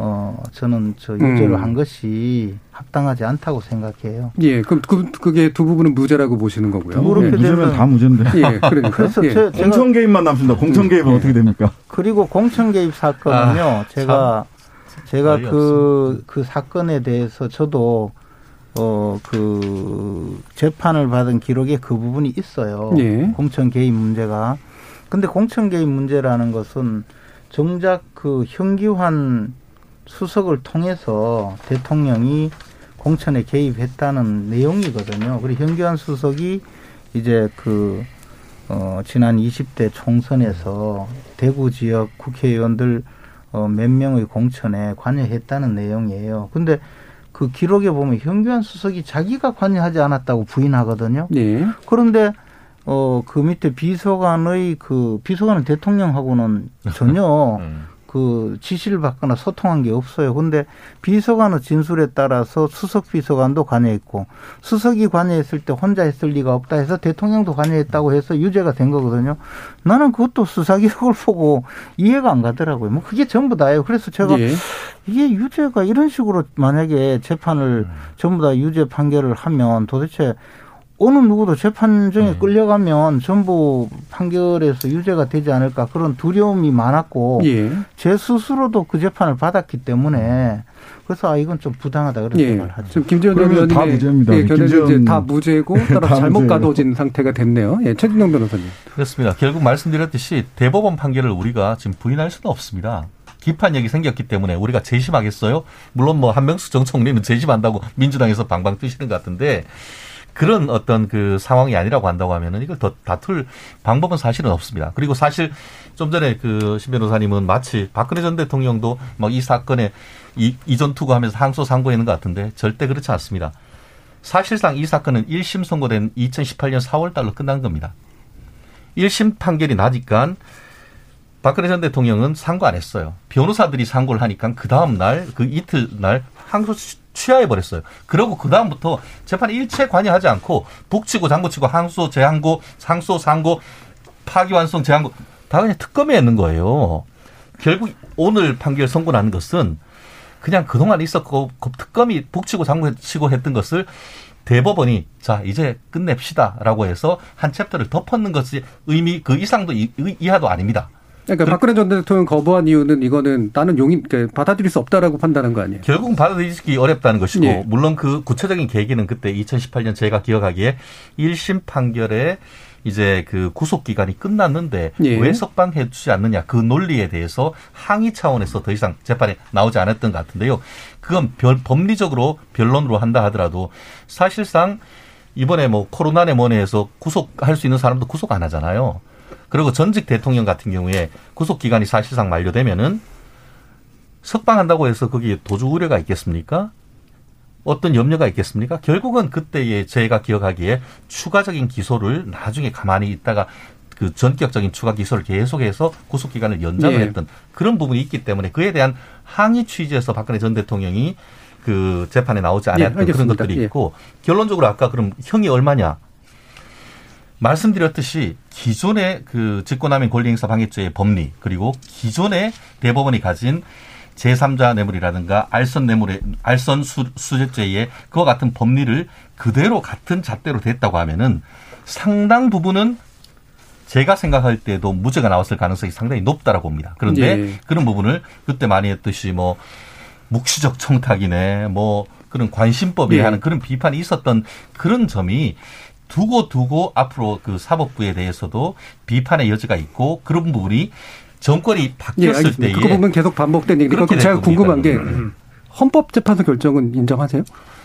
어, 저는 저 유죄를 음. 한 것이 합당하지 않다고 생각해요. 예, 그럼 그, 그게 두 부분은 무죄라고 보시는 거고요. 그렇게 예, 무죄면 다 무죄인데. 예, 그러니까. 그래서 예. 제, 공천 개입만 남습니다. 공천 개입은 예. 어떻게 됩니까? 그리고 공천 개입 사건은요, 아, 제가, 제가 그, 그 사건에 대해서 저도 어, 그, 재판을 받은 기록에 그 부분이 있어요. 예. 공천 개입 문제가. 근데 공천 개입 문제라는 것은 정작 그 현기환 수석을 통해서 대통령이 공천에 개입했다는 내용이거든요. 그리고 현기환 수석이 이제 그, 어, 지난 20대 총선에서 대구 지역 국회의원들 어, 몇 명의 공천에 관여했다는 내용이에요. 근데 그 기록에 보면 현기환 수석이 자기가 관여하지 않았다고 부인하거든요. 네. 그런데 어, 그 밑에 비서관의 그 비서관은 대통령하고는 전혀 음. 그 지시를 받거나 소통한 게 없어요. 근데 비서관의 진술에 따라서 수석 비서관도 관여했고 수석이 관여했을 때 혼자 했을 리가 없다 해서 대통령도 관여했다고 해서 유죄가 된 거거든요. 나는 그것도 수사 기록을 보고 이해가 안 가더라고요. 뭐 그게 전부 다예요. 그래서 제가 예. 이게 유죄가 이런 식으로 만약에 재판을 전부 다 유죄 판결을 하면 도대체 어느 누구도 재판정에 음. 끌려가면 전부 판결에서 유죄가 되지 않을까 그런 두려움이 많았고 예. 제 스스로도 그 재판을 받았기 때문에 그래서 아 이건 좀 부당하다 그런 예. 생각을 하죠. 지금 김재원 의원님 다 무죄입니다. 예, 견해는 다 무죄고 따라 잘못 가둬진 상태가 됐네요. 예, 최진영 변호사님. 그렇습니다. 결국 말씀드렸듯이 대법원 판결을 우리가 지금 부인할 수는 없습니다. 기판력이 생겼기 때문에 우리가 재심하겠어요? 물론 뭐 한명수 정 총리는 재심한다고 민주당에서 방방 뜨시는 것 같은데 그런 어떤 그 상황이 아니라고 한다고 하면은 이걸 더 다툴 방법은 사실은 없습니다. 그리고 사실 좀 전에 그 신 변호사님은 마치 박근혜 전 대통령도 막 이 사건에 이, 이전 투구하면서 항소 상고했는 것 같은데 절대 그렇지 않습니다. 사실상 이 사건은 1심 선고된 2018년 4월 달로 끝난 겁니다. 1심 판결이 나니까 박근혜 전 대통령은 상고 안 했어요. 변호사들이 상고를 하니까 그 다음 날, 그 이틀 날 항소 취하해 버렸어요. 그러고 그 다음부터 재판에 일체 관여하지 않고 북치고 장구치고 항소 재항고 상소 상고 파기완성 재항고 다 그냥 특검에 있는 거예요. 결국 오늘 판결 선고 나는 것은 그냥 그동안 있었고 그 특검이 북치고 장구치고 했던 것을 대법원이 자 이제 끝냅시다라고 해서 한 챕터를 덮었는 것이 의미 그 이상도 이, 이하도 아닙니다. 그러니까 박근혜 전 대통령 거부한 이유는 이거는 나는 용인 그러니까 받아들일 수 없다라고 판단한 거 아니에요? 결국은 받아들이기 어렵다는 것이고 예. 물론 그 구체적인 계기는 그때 2018년 제가 기억하기에 1심 판결에 이제 그 구속 기간이 끝났는데 예. 왜 석방해 주지 않느냐 그 논리에 대해서 항의 차원에서 더 이상 재판에 나오지 않았던 것 같은데요. 그건 별, 법리적으로 변론으로 한다 하더라도 사실상 이번에 뭐 코로나네 뭐네 해서 구속할 수 있는 사람도 구속 안 하잖아요. 그리고 전직 대통령 같은 경우에 구속 기간이 사실상 만료되면은 석방한다고 해서 거기에 도주 우려가 있겠습니까? 어떤 염려가 있겠습니까? 결국은 그때에 제가 기억하기에 추가적인 기소를 나중에 가만히 있다가 그 전격적인 추가 기소를 계속해서 구속 기간을 연장을 네. 했던 그런 부분이 있기 때문에 그에 대한 항의 취지에서 박근혜 전 대통령이 그 재판에 나오지 않았던 네, 그런 것들이 예. 있고 예. 결론적으로 아까 그럼 형이 얼마냐 말씀드렸듯이 기존의 그 직권남용 권리행사 방해죄의 법리 그리고 기존의 대법원이 가진 제3자 뇌물이라든가 알선 뇌물의 알선 수, 수재죄의 그와 같은 법리를 그대로 같은 잣대로 됐다고 하면은 상당 부분은 제가 생각할 때도 무죄가 나왔을 가능성이 상당히 높다라고 봅니다. 그런데 예. 그런 부분을 그때 많이 했듯이 뭐 묵시적 청탁이네 뭐 그런 관심법에 예. 하는 그런 비판이 있었던 그런 점이 두고 두고 앞으로 그 사법부에 대해서도 비판의 여지가 있고 그런 부분이 정권이 바뀌었을 예, 때에 그 부분 계속 반복된 얘기니까 제가 궁금한 게 헌법재판소 결정은 인정하세요?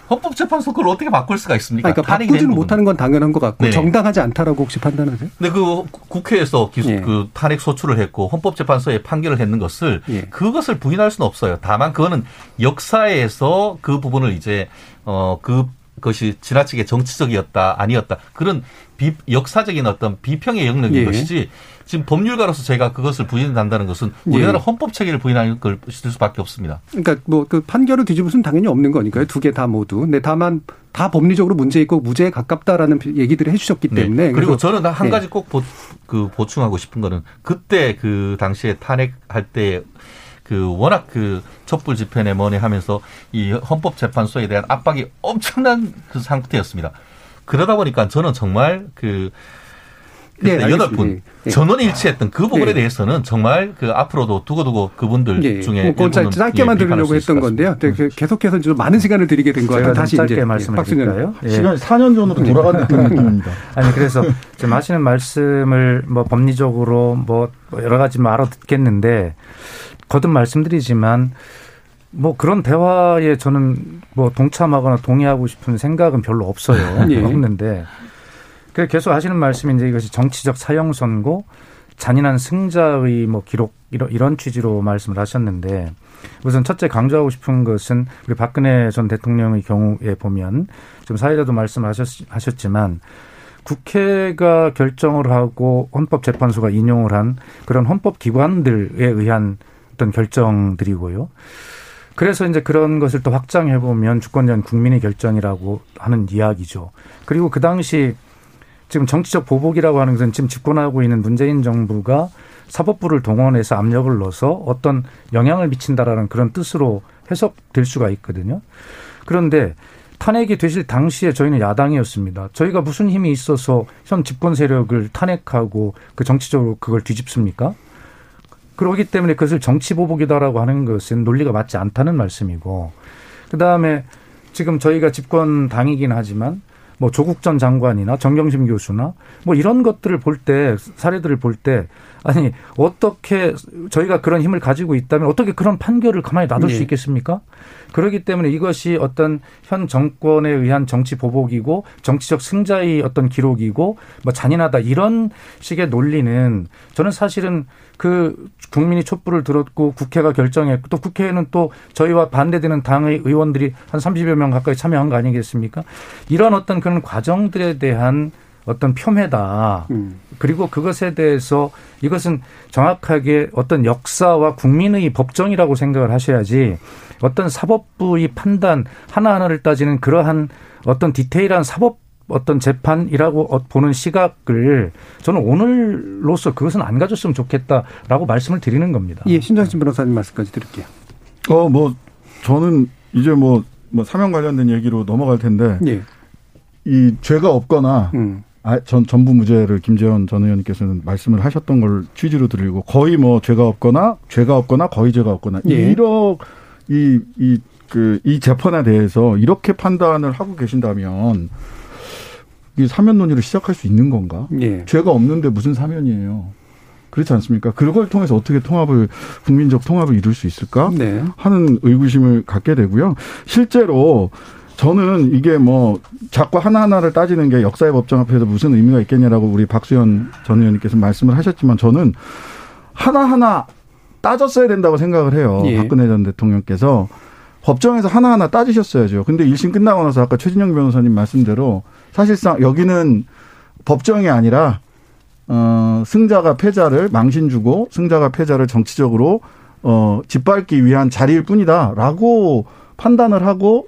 헌법재판소 그걸 어떻게 바꿀 수가 있습니까? 그러니까 바꾸지는 못하는 건 당연한 것 같고 네. 정당하지 않다라고 혹시 판단하세요? 네, 그 국회에서 기수, 예. 그 탄핵 소추를 했고 헌법재판소에 판결을 했는 것을 예. 그것을 부인할 수는 없어요. 다만 그거는 역사에서 그 부분을 이제 어그 것이 지나치게 정치적이었다 아니었다 그런 비, 역사적인 어떤 비평의 영역인 예. 것이지 지금 법률가로서 제가 그것을 부인한다는 것은 우리나라 예. 헌법 체계를 부인하는 걸 수밖에 없습니다. 그러니까 뭐 그 판결을 뒤집을 수는 당연히 없는 거니까요. 두 개 다 모두. 근데 다만 다 법리적으로 문제 있고 무죄에 가깝다라는 얘기들을 해주셨기 네. 때문에. 네. 그리고 저는 한 가지 꼭 보, 그 보충하고 싶은 거는 그때 그 당시에 탄핵할 때 그 워낙 그 촛불 집회네 뭐네 하면서 이 헌법재판소에 대한 압박이 엄청난 그 상태였습니다. 그러다 보니까 저는 정말 그 네, 여덟 분 네. 전원 일치했던 그 부분에 네. 대해서는 정말 그 앞으로도 두고두고 그분들 네. 중에 뭐 짧게만 들으려고 했던 건데요. 네, 그 계속해서 좀 많은 시간을 드리게 된 거예요. 다시 짧게 이제 말씀을 드릴까요? 예. 시간 4년 전으로 돌아간 느낌입니다. 아니 그래서 지금 하시는 말씀을 뭐 법리적으로 뭐 여러 가지 뭐 알아듣겠는데 거듭 말씀드리지만 뭐 그런 대화에 저는 뭐 동참하거나 동의하고 싶은 생각은 별로 없어요. 예. 없는데 그 계속 하시는 말씀이 이제 이것이 정치적 사형 선고 잔인한 승자의 뭐 기록 이런 이런 취지로 말씀을 하셨는데 우선 첫째 강조하고 싶은 것은 우리 박근혜 전 대통령의 경우에 보면 좀 사회자도 말씀하셨지만 국회가 결정을 하고 헌법재판소가 인용을 한 그런 헌법 기관들에 의한 어떤 결정들이고요. 그래서 이제 그런 것을 또 확장해 보면 주권자는 국민의 결정이라고 하는 이야기죠. 그리고 그 당시 지금 정치적 보복이라고 하는 것은 지금 집권하고 있는 문재인 정부가 사법부를 동원해서 압력을 넣어서 어떤 영향을 미친다라는 그런 뜻으로 해석될 수가 있거든요. 그런데 탄핵이 되실 당시에 저희는 야당이었습니다. 저희가 무슨 힘이 있어서 현 집권 세력을 탄핵하고 그 정치적으로 그걸 뒤집습니까? 그러기 때문에 그것을 정치 보복이다라고 하는 것은 논리가 맞지 않다는 말씀이고 그 다음에 지금 저희가 집권 당이긴 하지만 뭐 조국 전 장관이나 정경심 교수나 뭐 이런 것들을 볼 때 사례들을 볼 때 아니 어떻게 저희가 그런 힘을 가지고 있다면 어떻게 그런 판결을 가만히 놔둘 네. 수 있겠습니까? 그렇기 때문에 이것이 어떤 현 정권에 의한 정치 보복이고 정치적 승자의 어떤 기록이고 뭐 잔인하다 이런 식의 논리는 저는 사실은 그 국민이 촛불을 들었고 국회가 결정했고 또 국회에는 또 저희와 반대되는 당의 의원들이 한 30여 명 가까이 참여한 거 아니겠습니까? 이런 어떤 그런 과정들에 대한 어떤 폄훼다. 음. 그리고 그것에 대해서 이것은 정확하게 어떤 역사와 국민의 법정이라고 생각을 하셔야지 어떤 사법부의 판단 하나하나를 따지는 그러한 어떤 디테일한 사법 어떤 재판이라고 어, 보는 시각을 저는 오늘로서 그것은 안 가졌으면 좋겠다라고 말씀을 드리는 겁니다. 예, 신장신 변호사님 말씀까지 드릴게요. 어, 뭐 저는 이제 뭐, 뭐 사명 관련된 얘기로 넘어갈 텐데 예. 이 죄가 없거나 음. 아, 전 전부 무죄를 김재원 전 의원님께서는 말씀을 하셨던 걸 취지로 드리고 거의 뭐 죄가 없거나 죄가 없거나 거의 죄가 없거나 예. 이러 이 이 그 이 재판에 대해서 이렇게 판단을 하고 계신다면 이 사면 논의를 시작할 수 있는 건가? 예. 죄가 없는데 무슨 사면이에요? 그렇지 않습니까? 그걸 통해서 어떻게 통합을 국민적 통합을 이룰 수 있을까 네. 하는 의구심을 갖게 되고요. 실제로 저는 이게 뭐 자꾸 하나하나를 따지는 게 역사의 법정 앞에서 무슨 의미가 있겠냐라고 우리 박수현 전 의원님께서 말씀을 하셨지만 저는 하나하나 따졌어야 된다고 생각을 해요. 예. 박근혜 전 대통령께서 법정에서 하나하나 따지셨어야죠. 근데 1심 끝나고 나서 아까 최진영 변호사님 말씀대로 사실상 여기는 법정이 아니라 어 승자가 패자를 망신 주고 승자가 패자를 정치적으로 어 짓밟기 위한 자리일 뿐이다라고 판단을 하고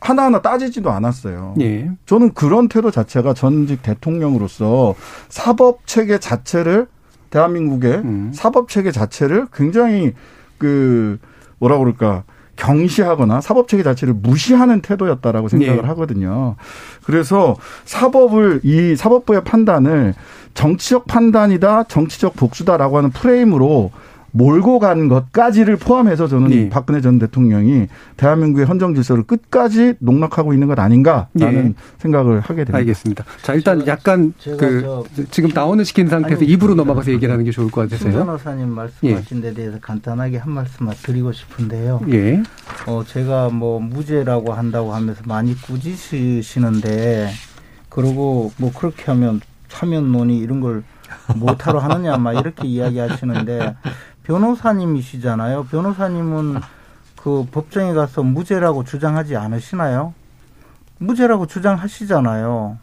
하나하나 따지지도 않았어요. 예. 저는 그런 태도 자체가 전직 대통령으로서 사법 체계 자체를 대한민국의 음. 사법 체계 자체를 굉장히 그 뭐라 그럴까 경시하거나 사법 체계 자체를 무시하는 태도였다라고 생각을 네. 하거든요. 그래서 사법을 이 사법부의 판단을 정치적 판단이다, 정치적 복수다라고 하는 프레임으로 몰고 간 것까지를 포함해서 저는 네. 박근혜 전 대통령이 대한민국의 헌정 질서를 끝까지 농락하고 있는 것 아닌가라는 네. 생각을 하게 됩니다. 알겠습니다. 자 일단 제가, 약간 그 지금 다운을 시킨 상태에서 아니, 입으로 넘어가서 얘기를 하는 게 좋을 것 같아서요. 변호사님 말씀하신 데 대해서 간단하게 한 말씀만 드리고 싶은데요. 예. 어 제가 뭐 무죄라고 한다고 하면서 많이 꾸짖으시는데 그리고 뭐 그렇게 하면 사면 논의 이런 걸 못하러 하느냐 막 이렇게 이야기하시는데 변호사님이시잖아요. 변호사님은 그 법정에 가서 무죄라고 주장하지 않으시나요? 무죄라고 주장하시잖아요.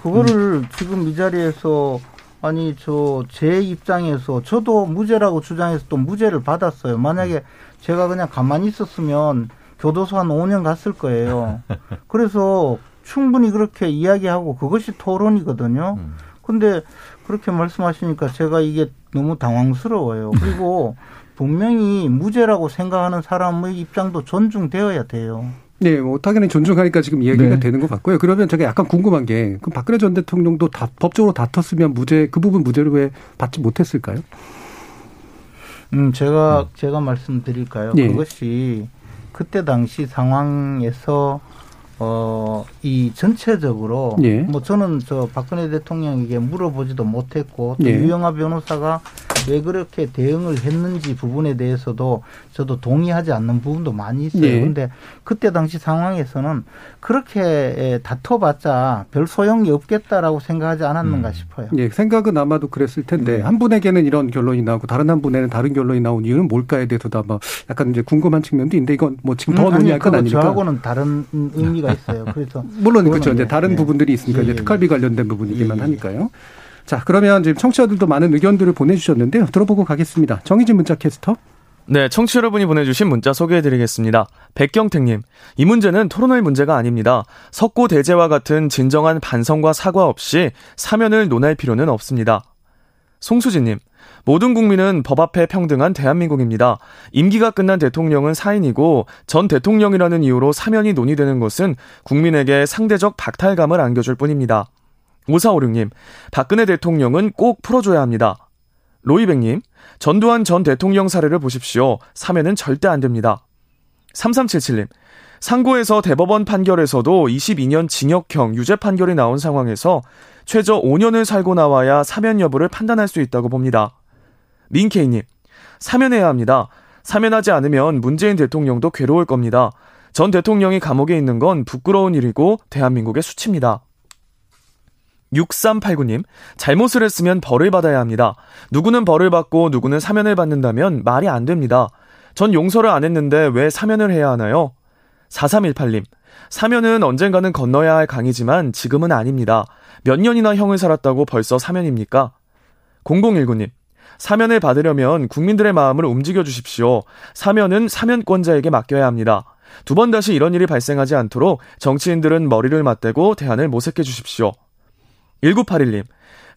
그거를 음. 지금 이 자리에서 아니 저 제 입장에서 저도 무죄라고 주장해서 또 무죄를 받았어요. 만약에 제가 그냥 가만히 있었으면 교도소 한 5년 갔을 거예요. 그래서 충분히 그렇게 이야기하고 그것이 토론이거든요. 음. 근데 그렇게 말씀하시니까 제가 이게 너무 당황스러워요. 그리고 분명히 무죄라고 생각하는 사람의 입장도 존중되어야 돼요. 네, 뭐 당연히 존중하니까 지금 이야기가 네. 되는 것 같고요. 그러면 제가 약간 궁금한 게 그럼 박근혜 전 대통령도 다 법적으로 다퉜으면 무죄 그 부분 무죄를 왜 받지 못했을까요? 음, 제가 음. 제가 말씀드릴까요? 네. 그것이 그때 당시 상황에서 어, 이 전체적으로 예. 뭐 저는 저 박근혜 대통령에게 물어보지도 못했고 또 예. 유영아 변호사가 왜 그렇게 대응을 했는지 부분에 대해서도 저도 동의하지 않는 부분도 많이 있어요. 예. 근데 그때 당시 상황에서는 그렇게 다퉈봤자 별 소용이 없겠다라고 생각하지 않았는가 음. 싶어요. 예, 생각은 아마도 그랬을 텐데 네. 한 분에게는 이런 결론이 나오고 다른 한 분에는 다른 결론이 나온 이유는 뭘까에 대해서도 아마 약간 이제 궁금한 측면도 있는데 이건 뭐 지금 더 음, 논의할 건 아니니까. 저하고는 다른 의미가 있어요. 그래서 물론 그렇죠. 이제 다른 예. 부분들이 있으니까 예. 이제 특활비 관련된 부분이기만 예. 하니까요. 자, 그러면 지금 청취자들도 많은 의견들을 보내주셨는데요. 들어보고 가겠습니다. 정희진 문자 캐스터. 네, 청취 여러분이 보내주신 문자 소개해드리겠습니다. 백경택님, 이 문제는 토론할 문제가 아닙니다. 석고 대제와 같은 진정한 반성과 사과 없이 사면을 논할 필요는 없습니다. 송수진님, 모든 국민은 법 앞에 평등한 대한민국입니다. 임기가 끝난 대통령은 사인이고 전 대통령이라는 이유로 사면이 논의되는 것은 국민에게 상대적 박탈감을 안겨줄 뿐입니다. 5456님, 박근혜 대통령은 꼭 풀어줘야 합니다. 로이백님, 전두환 전 대통령 사례를 보십시오. 사면은 절대 안 됩니다. 3377님, 상고에서 대법원 판결에서도 22년 징역형 유죄 판결이 나온 상황에서 최저 5년을 살고 나와야 사면 여부를 판단할 수 있다고 봅니다. 민케이님, 사면해야 합니다. 사면하지 않으면 문재인 대통령도 괴로울 겁니다. 전 대통령이 감옥에 있는 건 부끄러운 일이고 대한민국의 수치입니다. 6389님, 잘못을 했으면 벌을 받아야 합니다. 누구는 벌을 받고 누구는 사면을 받는다면 말이 안 됩니다. 전 용서를 안 했는데 왜 사면을 해야 하나요? 4318님, 사면은 언젠가는 건너야 할 강이지만 지금은 아닙니다. 몇 년이나 형을 살았다고 벌써 사면입니까? 0019님, 사면을 받으려면 국민들의 마음을 움직여 주십시오. 사면은 사면권자에게 맡겨야 합니다. 두 번 다시 이런 일이 발생하지 않도록 정치인들은 머리를 맞대고 대안을 모색해 주십시오. 1981님,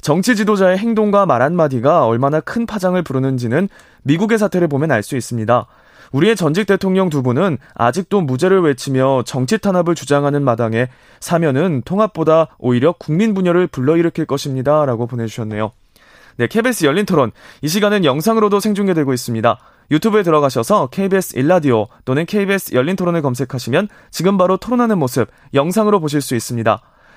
정치 지도자의 행동과 말 한마디가 얼마나 큰 파장을 부르는지는 미국의 사태를 보면 알 수 있습니다. 우리의 전직 대통령 두 분은 아직도 무죄를 외치며 정치 탄압을 주장하는 마당에 사면은 통합보다 오히려 국민 분열을 불러일으킬 것입니다. 라고 보내주셨네요. 네, KBS 열린 토론. 이 시간은 영상으로도 생중계되고 있습니다. 유튜브에 들어가셔서 KBS 일라디오 또는 KBS 열린 토론을 검색하시면 지금 바로 토론하는 모습 영상으로 보실 수 있습니다.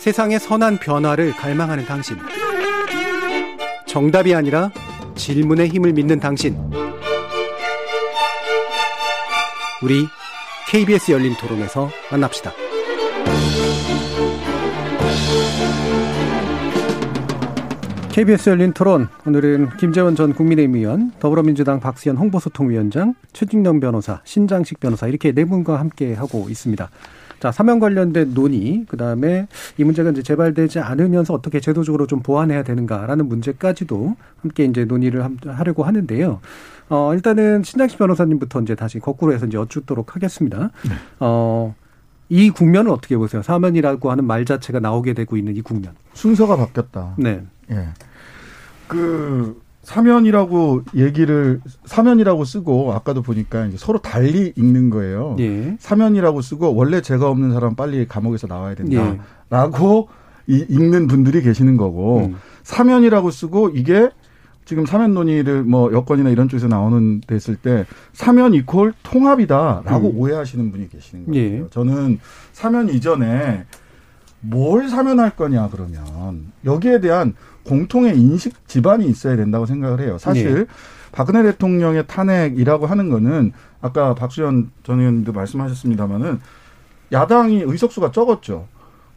세상의 선한 변화를 갈망하는 당신. 정답이 아니라 질문의 힘을 믿는 당신. 우리 KBS 열린 토론에서 만납시다. KBS 열린 토론 오늘은 김재원 전 국민의힘 의원, 더불어민주당 박수현 홍보소통위원장, 최진영 변호사, 신장식 변호사 이렇게 네 분과 함께 하고 있습니다. 자, 사면 관련된 논의, 그 다음에 이 문제가 이제 재발되지 않으면서 어떻게 제도적으로 좀 보완해야 되는가라는 문제까지도 함께 이제 논의를 하려고 하는데요. 어, 일단은 신장식 변호사님부터 이제 다시 거꾸로 해서 이제 여쭙도록 하겠습니다. 네. 어, 이 국면을 어떻게 보세요? 사면이라고 하는 말 자체가 나오게 되고 있는 이 국면. 순서가 바뀌었다. 네. 예. 그 사면이라고 얘기를 사면이라고 쓰고 아까도 보니까 서로 달리 읽는 거예요. 예. 사면이라고 쓰고 원래 죄가 없는 사람 빨리 감옥에서 나와야 된다라고 예. 읽는 분들이 계시는 거고 음. 사면이라고 쓰고 이게 지금 사면 논의를 뭐 여권이나 이런 쪽에서 나오는 됐을 때 사면 이퀄 통합이다라고 음. 오해하시는 분이 계시는 거예요. 예. 저는 사면 이전에 뭘 사면할 거냐 그러면 여기에 대한 공통의 인식 지반이 있어야 된다고 생각을 해요. 사실 네. 박근혜 대통령의 탄핵이라고 하는 거는 아까 박수현 전 의원님도 말씀하셨습니다마는 야당이 의석수가 적었죠.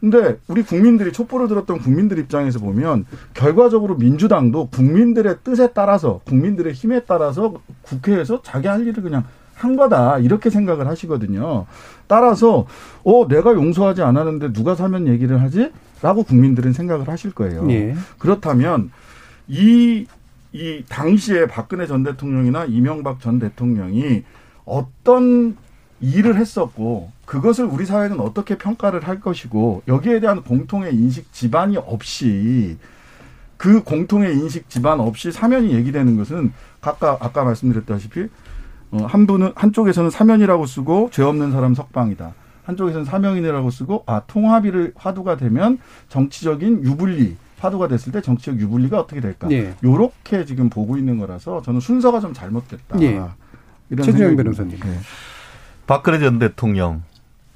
근데 우리 국민들이 촛불을 들었던 국민들 입장에서 보면 결과적으로 민주당도 국민들의 뜻에 따라서 국민들의 힘에 따라서 국회에서 자기 할 일을 그냥 한 거다 이렇게 생각을 하시거든요. 따라서 어 내가 용서하지 않았는데 누가 사면 얘기를 하지? 라고 국민들은 생각을 하실 거예요. 예. 그렇다면 이, 이 당시에 박근혜 전 대통령이나 이명박 전 대통령이 어떤 일을 했었고 그것을 우리 사회는 어떻게 평가를 할 것이고 여기에 대한 공통의 인식 지반이 없이 그 공통의 인식 지반 없이 사면이 얘기되는 것은 각각 아까 말씀드렸다시피 어, 한 분은 한쪽에서는 사면이라고 쓰고 죄 없는 사람 석방이다. 한쪽에서는 사명인이라고 쓰고 아 통합이를 화두가 되면 정치적인 유불리 화두가 됐을 때 정치적 유불리가 어떻게 될까? 예. 요렇게 지금 보고 있는 거라서 저는 순서가 좀 잘못됐다. 예. 이런 최준영 변호사님. 네. 박근혜 전 대통령,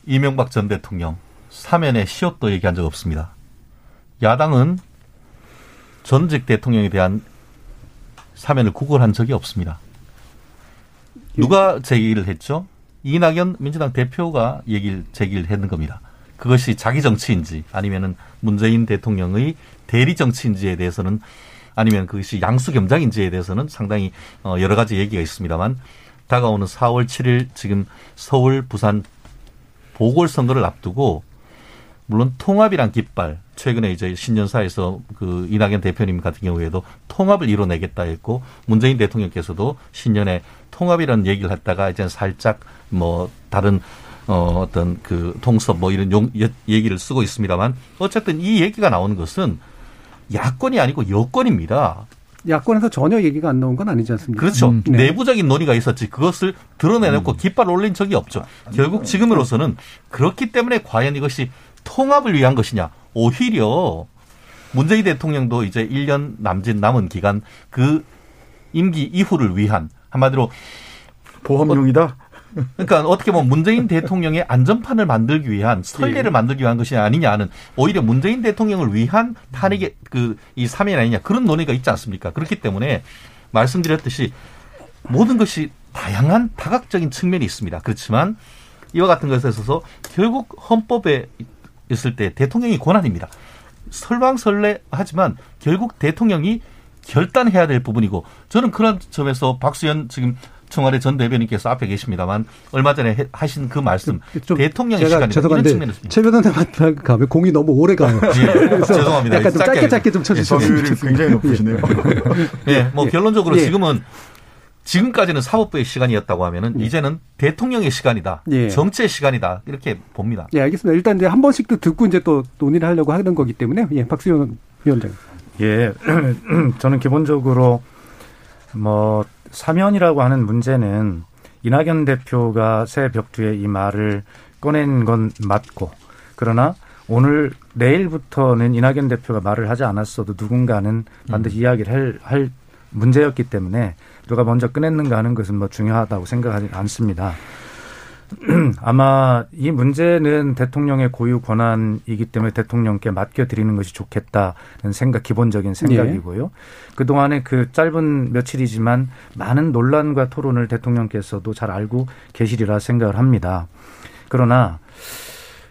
이명박 전 대통령 사면에 시옷도 얘기한 적 없습니다. 야당은 전직 대통령에 대한 사면을 구걸한 적이 없습니다. 누가 제기를 했죠? 이낙연 민주당 대표가 얘기를 제기를 했는 겁니다. 그것이 자기 정치인지 아니면은 문재인 대통령의 대리 정치인지에 대해서는 아니면 그것이 양수 겸장인지에 대해서는 상당히 어 여러 가지 얘기가 있습니다만 다가오는 4월 7일 지금 서울 부산 보궐 선거를 앞두고 물론 통합이란 깃발 최근에 이제 신년사에서 그 이낙연 대표님 같은 경우에도 통합을 이뤄내겠다 했고 문재인 대통령께서도 신년에 통합이라는 얘기를 했다가 이제 살짝 뭐 다른 어 어떤 그 통섭 뭐 이런 용 얘기를 쓰고 있습니다만 어쨌든 이 얘기가 나오는 것은 야권이 아니고 여권입니다. 야권에서 전혀 얘기가 안 나온 건 아니지 않습니까? 그렇죠. 음, 네. 내부적인 논의가 있었지 그것을 드러내놓고 음. 깃발 올린 적이 없죠. 결국 지금으로서는 그렇기 때문에 과연 이것이 통합을 위한 것이냐. 오히려 문재인 대통령도 이제 1년 남짓 남은 기간 그 임기 이후를 위한 한마디로 보험용이다. 그러니까 어떻게 보면 문재인 대통령의 안전판을 만들기 위한 설례를 예. 만들기 위한 것이 아니냐는 오히려 문재인 대통령을 위한 탄핵의 그이 사면 아니냐 그런 논의가 있지 않습니까? 그렇기 때문에 말씀드렸듯이 모든 것이 다양한 다각적인 측면이 있습니다. 그렇지만 이와 같은 것에 있어서 결국 헌법에 있을 때 대통령이 권한입니다. 설왕설래 하지만 결국 대통령이 결단해야 될 부분이고 저는 그런 점에서 박수현 지금 청와대 전 대변인께서 앞에 계십니다만 얼마 전에 하신 그 말씀 대통령의 시간이 죄송한데 최 변호사님 가면 공이 너무 오래 가요. 예, 죄송합니다. 약간 좀 짧게 짧게 좀 쳐주시면 예, 굉장히 높으시네요. 예, 뭐 예. 결론적으로 예. 지금은 지금까지는 사법부의 시간이었다고 하면은 예. 이제는 대통령의 시간이다. 예. 정치의 시간이다. 이렇게 봅니다. 예, 알겠습니다. 일단 이제 한 번씩 또 듣고 이제 또 논의를 하려고 하는 거기 때문에 예, 박수현 위원장. 예, 저는 기본적으로 뭐 사면이라고 하는 문제는 이낙연 대표가 새 벽두에 이 말을 꺼낸 건 맞고 그러나 오늘 내일부터는 이낙연 대표가 말을 하지 않았어도 누군가는 반드시 음. 이야기를 할, 할 문제였기 때문에 누가 먼저 꺼냈는가 하는 것은 뭐 중요하다고 생각하지 않습니다. 아마 이 문제는 대통령의 고유 권한이기 때문에 대통령께 맡겨드리는 것이 좋겠다는 생각, 기본적인 생각이고요. 예. 그동안에 그 짧은 며칠이지만 많은 논란과 토론을 대통령께서도 잘 알고 계시리라 생각을 합니다. 그러나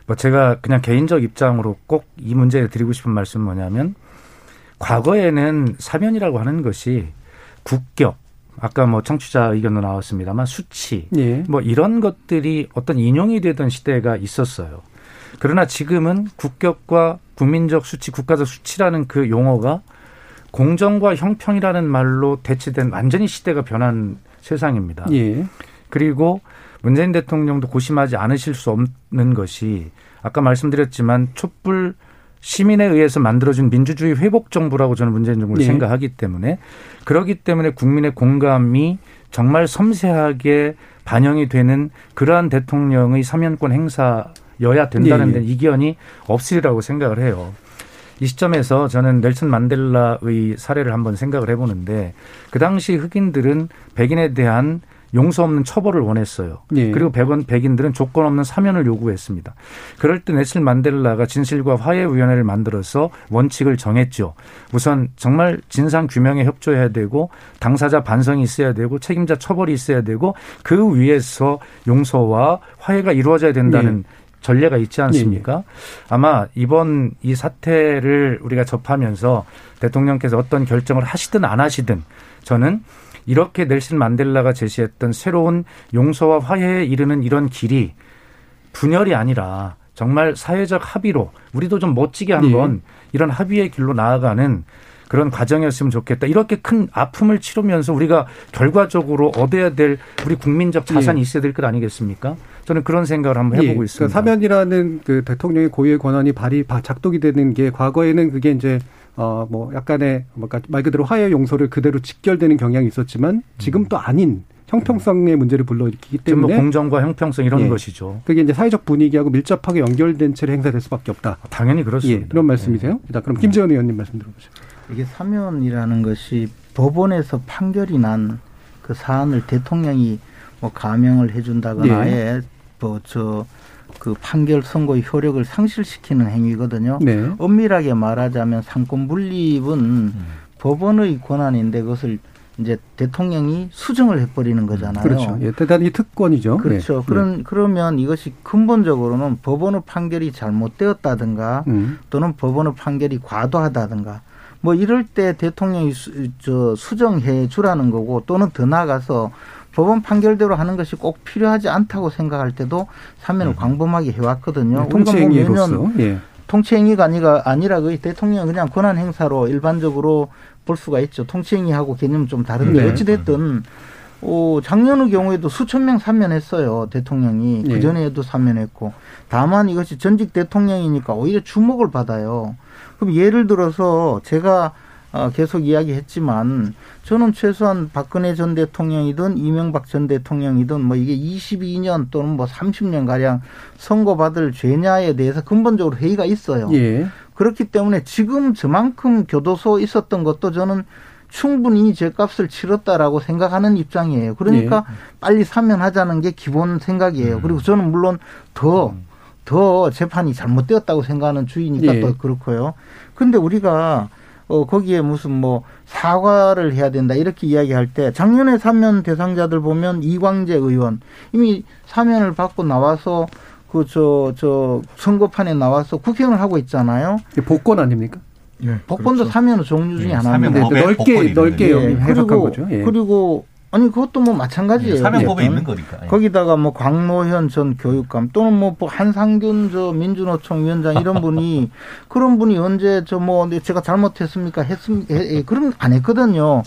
뭐 제가 그냥 개인적 입장으로 꼭 이 문제에 드리고 싶은 말씀은 뭐냐면 과거에는 사면이라고 하는 것이 국격, 아까 뭐 청취자 의견도 나왔습니다만 수치, 예. 뭐 이런 것들이 어떤 인용이 되던 시대가 있었어요. 그러나 지금은 국격과 국민적 수치, 국가적 수치라는 그 용어가 공정과 형평이라는 말로 대체된 완전히 시대가 변한 세상입니다. 예. 그리고 문재인 대통령도 고심하지 않으실 수 없는 것이 아까 말씀드렸지만 촛불 시민에 의해서 만들어진 민주주의 회복 정부라고 저는 문재인 정부를 예. 생각하기 때문에 그러기 때문에 국민의 공감이 정말 섬세하게 반영이 되는 그러한 대통령의 사면권 행사여야 된다는 예. 이견이 없으리라고 생각을 해요. 이 시점에서 저는 넬슨 만델라의 사례를 한번 생각을 해보는데 그 당시 흑인들은 백인에 대한 용서 없는 처벌을 원했어요. 예. 그리고 백원 백인들은 조건 없는 사면을 요구했습니다. 그럴 때 넬슨 만델라가 진실과 화해 위원회를 만들어서 원칙을 정했죠. 우선 정말 진상 규명에 협조해야 되고 당사자 반성이 있어야 되고 책임자 처벌이 있어야 되고 그 위에서 용서와 화해가 이루어져야 된다는 예. 전례가 있지 않습니까? 예, 예. 아마 이번 이 사태를 우리가 접하면서 대통령께서 어떤 결정을 하시든 안 하시든 저는 이렇게 넬슨 만델라가 제시했던 새로운 용서와 화해에 이르는 이런 길이 분열이 아니라 정말 사회적 합의로 우리도 좀 멋지게 한번 네. 이런 합의의 길로 나아가는 그런 과정이었으면 좋겠다. 이렇게 큰 아픔을 치르면서 우리가 결과적으로 얻어야 될 우리 국민적 자산이 예. 있어야 될 것 아니겠습니까? 저는 그런 생각을 한번 해보고 예. 있습니다. 그러니까 사면이라는 그 대통령의 고유의 권한이 발이 작동이 되는 게 과거에는 그게 이제 어 뭐 약간의 뭐말 그러니까 그대로 화해 용서를 그대로 직결되는 경향이 있었지만 지금 또 아닌 형평성의 문제를 불러일으키기 뭐 때문에 뭐 공정과 형평성 이런 예. 것이죠. 그게 이제 사회적 분위기하고 밀접하게 연결된 채로 행사될 수밖에 없다. 당연히 그렇습니다. 예. 이런 말씀이세요? 예. 자, 그럼 김재원 의원님 말씀 들어보죠. 이게 사면이라는 것이 법원에서 판결이 난 그 사안을 대통령이 뭐 가명을 해준다거나 예. 뭐저 그 판결 선고의 효력을 상실시키는 행위거든요. 네. 엄밀하게 말하자면 상권 분립은 음. 법원의 권한인데 그것을 이제 대통령이 수정을 해버리는 거잖아요. 그렇죠. 예, 대단히 특권이죠. 그렇죠. 네. 그런 그러면 이것이 근본적으로는 법원의 판결이 잘못되었다든가 음. 또는 법원의 판결이 과도하다든가 뭐 이럴 때 대통령이 수, 저 수정해 주라는 거고 또는 더 나아가서 법원 판결대로 하는 것이 꼭 필요하지 않다고 생각할 때도 사면을 음. 광범하게 해왔거든요. 네, 통치행위로서 뭐 예. 통치행위가 아니가 아니라 그 대통령 그냥 권한 행사로 일반적으로 볼 수가 있죠. 통치행위하고 개념은 좀 다른데 네. 어찌 됐든 어, 작년의 경우에도 수천 명 사면했어요. 대통령이 그 전에도 사면했고 다만 이것이 전직 대통령이니까 오히려 주목을 받아요. 그럼 예를 들어서 제가 어, 계속 이야기했지만 저는 최소한 박근혜 전 대통령이든 이명박 전 대통령이든 뭐 이게 22년 또는 뭐 30년 가량 선고받을 죄냐에 대해서 근본적으로 회의가 있어요. 예. 그렇기 때문에 지금 저만큼 교도소 있었던 것도 저는 충분히 죄값을 치렀다라고 생각하는 입장이에요. 그러니까 예. 빨리 사면하자는 게 기본 생각이에요. 음. 그리고 저는 물론 더, 음. 더 재판이 잘못되었다고 생각하는 주의니까 예. 또 그렇고요. 근데 우리가 어, 거기에 무슨 뭐 사과를 해야 된다 이렇게 이야기할 때 작년에 사면 대상자들 보면 이광재 의원 이미 사면을 받고 나와서 그저저 선거판에 나와서 국회의원을 하고 있잖아요. 복권 아닙니까? 예, 복권도 그렇죠. 사면 종류 중에 예, 하나인데 넓게 넓게 예, 해석한 거죠. 예. 그리고 아니 그것도 뭐 마찬가지예요. 네, 사면법에 있는 거니까. 예. 거기다가 뭐 광노현 전 교육감 또는 뭐 한상균 저 민주노총 위원장 이런 분이 그런 분이 언제 저 뭐 제가 잘못했습니까 했습 예, 그런 안 했거든요.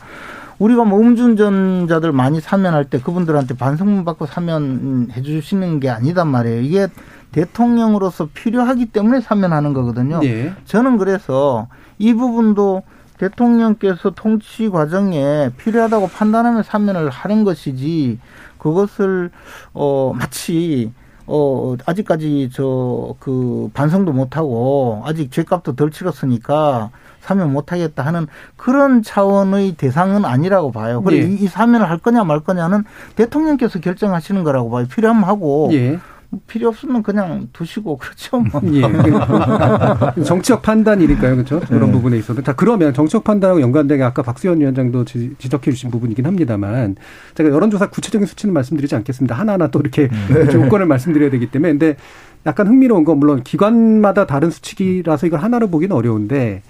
우리가 뭐 음주운전자들 많이 사면할 때 그분들한테 반성문 받고 사면해 주시는 게 아니단 말이에요. 이게 대통령으로서 필요하기 때문에 사면하는 거거든요. 네. 저는 그래서 이 부분도 대통령께서 통치 과정에 필요하다고 판단하면 사면을 하는 것이지 그것을 어 마치 어 아직까지 저 그 반성도 못 하고 아직 죄값도 덜 치렀으니까 사면 못 하겠다 하는 그런 차원의 대상은 아니라고 봐요. 그리고 예. 이, 이 사면을 할 거냐 말 거냐는 대통령께서 결정하시는 거라고 봐요. 필요하면 하고 예. 필요 없으면 그냥 두시고 그렇죠. 뭐. 예. 정치적 판단이니까요, 그렇죠. 그런 네. 부분에 있어서 자 그러면 정치적 판단하고 연관되게 아까 박수현 위원장도 지, 적해 주신 부분이긴 합니다만 제가 여론조사 구체적인 수치는 말씀드리지 않겠습니다. 하나하나 또 이렇게 네. 조건을 말씀드려야 되기 때문에 근데 약간 흥미로운 건 물론 기관마다 다른 수치기라서 이걸 하나로 보기는 어려운데